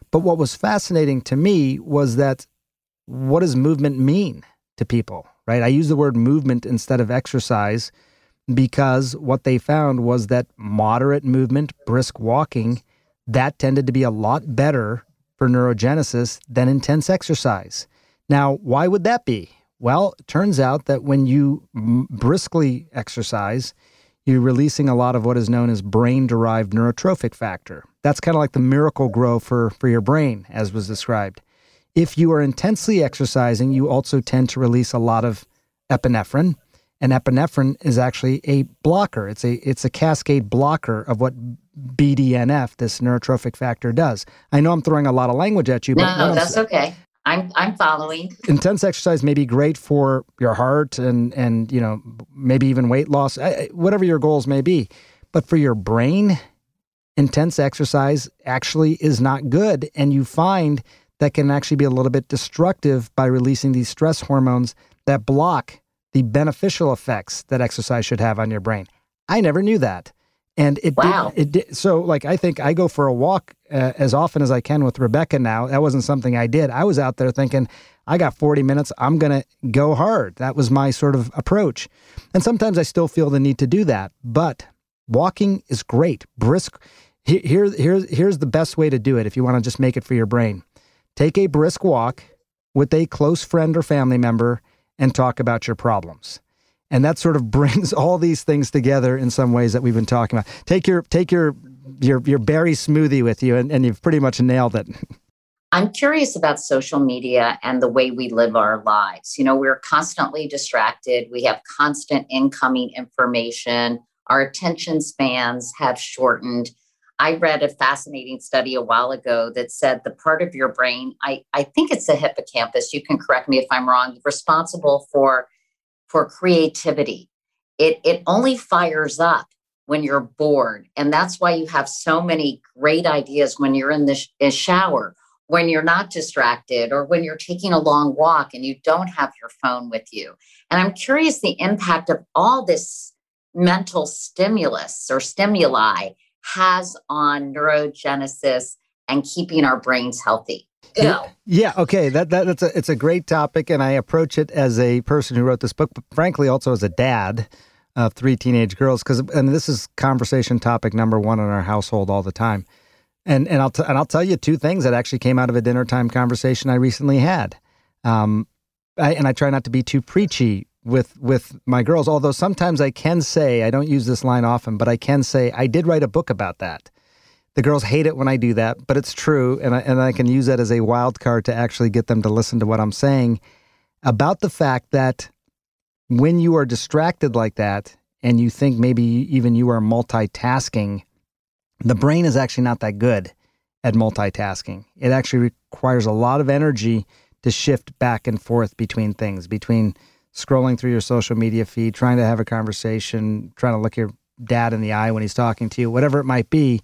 But what was fascinating to me was that what does movement mean to people, right? I use the word movement instead of exercise because what they found was that moderate movement, brisk walking, that tended to be a lot better for neurogenesis than intense exercise. Now, why would that be? Well, it turns out that when you briskly exercise, you're releasing a lot of what is known as brain derived neurotrophic factor. That's kind of like the Miracle-Gro for, for your brain, as was described. If you are intensely exercising, you also tend to release a lot of epinephrine. And epinephrine is actually a blocker. It's a it's a cascade blocker of what BDNF, this neurotrophic factor, does. I know I'm throwing a lot of language at you, but no, that's okay. I'm I'm following. Intense exercise may be great for your heart and and you know maybe even weight loss, eh, eh, whatever your goals may be, but for your brain, intense exercise actually is not good, and you find that can actually be a little bit destructive by releasing these stress hormones that block the beneficial effects that exercise should have on your brain. I never knew that. And it wow. did, it did, so like I think I go for a walk uh, as often as I can with Rebecca now. That wasn't something I did. I was out there thinking I got 40 minutes. I'm going to go hard. That was my sort of approach. And sometimes I still feel the need to do that, but walking is great. Brisk here here here's the best way to do it if you want to just make it for your brain. Take a brisk walk with a close friend or family member and talk about your problems and that sort of brings all these things together in some ways that we've been talking about. Take your take your your your berry smoothie with you, and, and you've pretty much nailed it. I'm curious about social media and the way we live our lives. You know, we're constantly distracted. We have constant incoming information. Our attention spans have shortened. I read a fascinating study a while ago that said the part of your brain, I, I think it's the hippocampus, you can correct me if I'm wrong, responsible for for creativity. It, it only fires up when you're bored. And that's why you have so many great ideas when you're in the sh- shower, when you're not distracted, or when you're taking a long walk and you don't have your phone with you. And I'm curious the impact of all this mental stimulus or stimuli has on neurogenesis and keeping our brains healthy. Yeah. yeah. Okay. That, that that's a it's a great topic, and I approach it as a person who wrote this book, but frankly, also as a dad of three teenage girls. Because and this is conversation topic number one in our household all the time. And and I'll t- and I'll tell you two things that actually came out of a dinner time conversation I recently had. Um, I, and I try not to be too preachy with with my girls, although sometimes I can say I don't use this line often, but I can say I did write a book about that. The girls hate it when I do that, but it's true, and I, and I can use that as a wild card to actually get them to listen to what I'm saying about the fact that when you are distracted like that and you think maybe even you are multitasking, the brain is actually not that good at multitasking. It actually requires a lot of energy to shift back and forth between things, between scrolling through your social media feed, trying to have a conversation, trying to look your dad in the eye when he's talking to you, whatever it might be.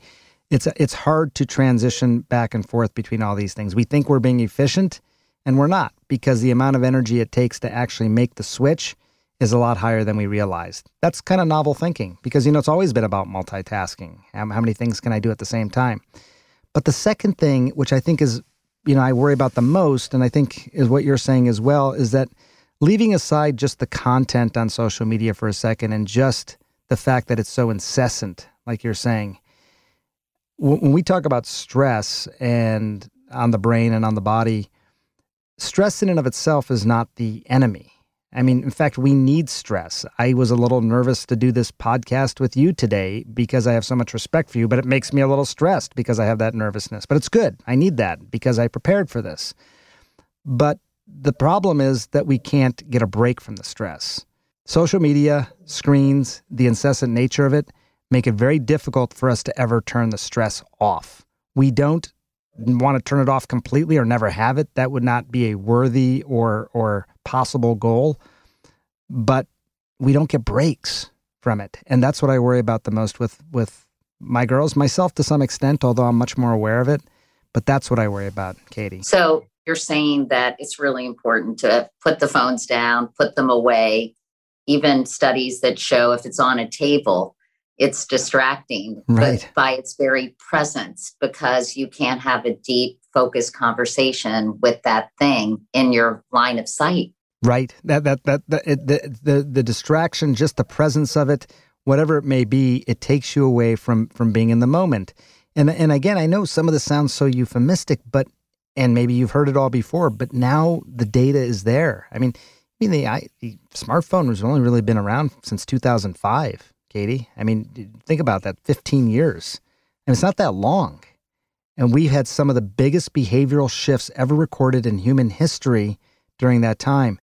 It's it's hard to transition back and forth between all these things. We think we're being efficient and we're not because the amount of energy it takes to actually make the switch is a lot higher than we realized. That's kind of novel thinking because you know it's always been about multitasking. How, how many things can I do at the same time? But the second thing, which I think is, you know, I worry about the most, and I think is what you're saying as well, is that leaving aside just the content on social media for a second and just the fact that it's so incessant, like you're saying, when we talk about stress and on the brain and on the body, stress in and of itself is not the enemy. I mean, in fact, we need stress. I was a little nervous to do this podcast with you today because I have so much respect for you, but it makes me a little stressed because I have that nervousness. But it's good. I need that because I prepared for this. But the problem is that we can't get a break from the stress. Social media, screens, the incessant nature of it make it very difficult for us to ever turn the stress off. We don't want to turn it off completely or never have it. That would not be a worthy or or possible goal. But we don't get breaks from it. And that's what I worry about the most with with my girls, myself to some extent, although I'm much more aware of it. But that's what I worry about, Katie. So you're saying that it's really important to put the phones down, put them away. Even studies that show if it's on a table, it's distracting right. by its very presence because you can't have a deep, focused conversation with that thing in your line of sight. Right. That that that, that it, the, the the distraction, just the presence of it, whatever it may be, it takes you away from from being in the moment. And and again, I know some of this sounds so euphemistic, but and maybe you've heard it all before, but now the data is there. I mean, I mean the, I, the smartphone has only really been around since 2005, Katie. I mean, think about that 15 years. And it's not that long. And we've had some of the biggest behavioral shifts ever recorded in human history during that time.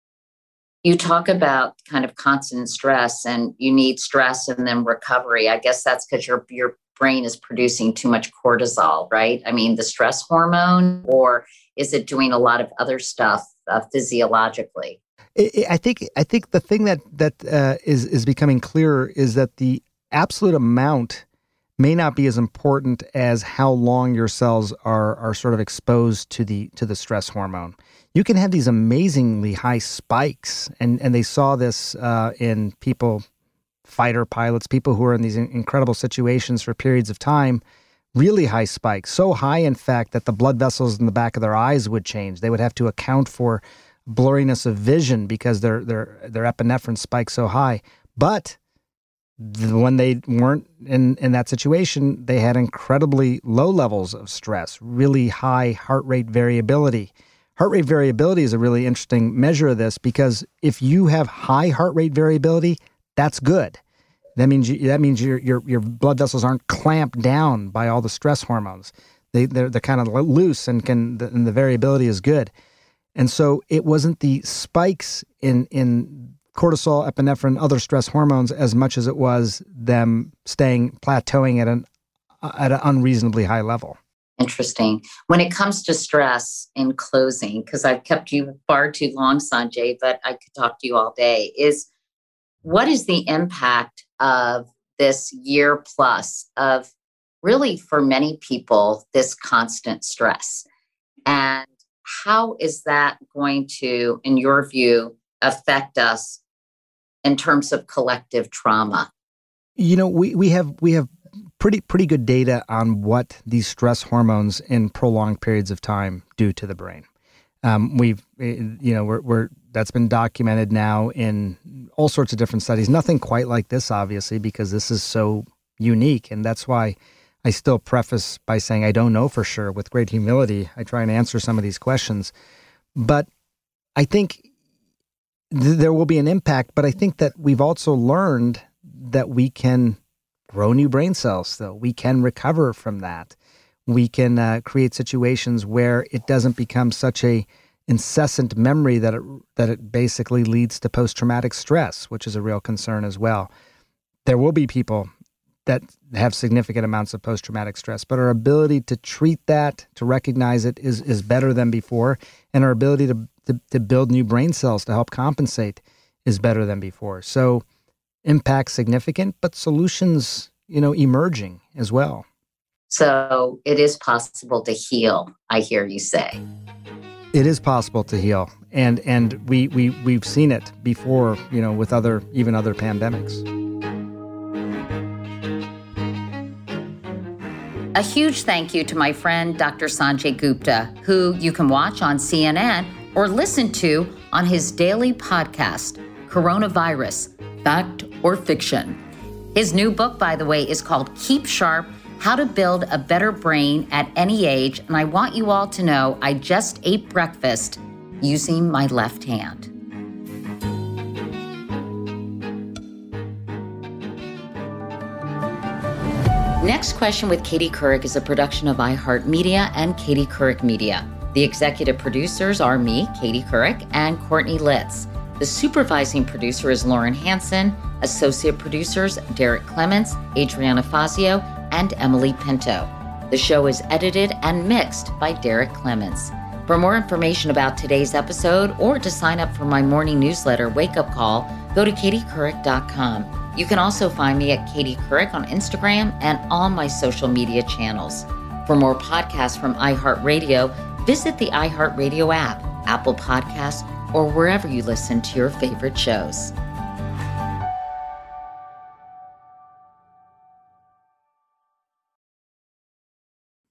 You talk about kind of constant stress and you need stress and then recovery. I guess that's because your your brain is producing too much cortisol, right? I mean, the stress hormone, or is it doing a lot of other stuff uh, physiologically? I think I think the thing that that uh, is is becoming clearer is that the absolute amount may not be as important as how long your cells are are sort of exposed to the to the stress hormone. You can have these amazingly high spikes, and and they saw this uh, in people fighter pilots, people who are in these incredible situations for periods of time, really high spikes, so high, in fact, that the blood vessels in the back of their eyes would change. They would have to account for blurriness of vision because their their their epinephrine spikes so high. But when they weren't in, in that situation, they had incredibly low levels of stress, really high heart rate variability. Heart rate variability is a really interesting measure of this because if you have high heart rate variability, that's good. That means you, that means your your your blood vessels aren't clamped down by all the stress hormones. They they're, they're kind of loose and can and the variability is good. And so it wasn't the spikes in in cortisol, epinephrine, other stress hormones as much as it was them staying plateauing at an uh, at an unreasonably high level. Interesting. When it comes to stress in closing, because I've kept you far too long, Sanjay, but I could talk to you all day, is what is the impact of this year plus of really for many people this constant stress? And how is that going to in your view affect us in terms of collective trauma? You know we, we have we have pretty pretty good data on what these stress hormones in prolonged periods of time do to the brain um, we've eh, you know we're, we're that's been documented now in all sorts of different studies. Nothing quite like this, obviously, because this is so unique. And that's why I still preface by saying I don't know for sure. With great humility, I try and answer some of these questions. But I think th- there will be an impact. But I think that we've also learned that we can grow new brain cells, though. We can recover from that. We can uh, create situations where it doesn't become such a incessant memory that it, that it basically leads to post traumatic stress, which is a real concern as well. There will be people that have significant amounts of post traumatic stress, but our ability to treat that, to recognize it, is is better than before, and our ability to to, to build new brain cells to help compensate is better than before. So, impact significant, but solutions, you know, emerging as well. So it is possible to heal. I hear you say. It is possible to heal, and and we we we've seen it before, you know, with other even other pandemics. A huge thank you to my friend Dr. Sanjay Gupta, who you can watch on CNN or listen to on his daily podcast, Coronavirus Fact or Fiction. His new book, by the way, is called Keep Sharp How to Build a Better Brain at Any Age. And I want you all to know I just ate breakfast using my left hand. Next Question with Katie Couric is a production of iHeartMedia and Katie Couric Media. The executive producers are me, Katie Couric, and Courtney Litz. The supervising producer is Lauren Hanson, associate producers Derek Clements, Adriana Fazio, and Emily Pinto. The show is edited and mixed by Derek Clements. For more information about today's episode or to sign up for my morning newsletter, Wake Up Call, go to katiecouric.com. You can also find me at Katie Couric on Instagram and all my social media channels. For more podcasts from iHeartRadio, visit the iHeartRadio app, Apple Podcasts, or wherever you listen to your favorite shows.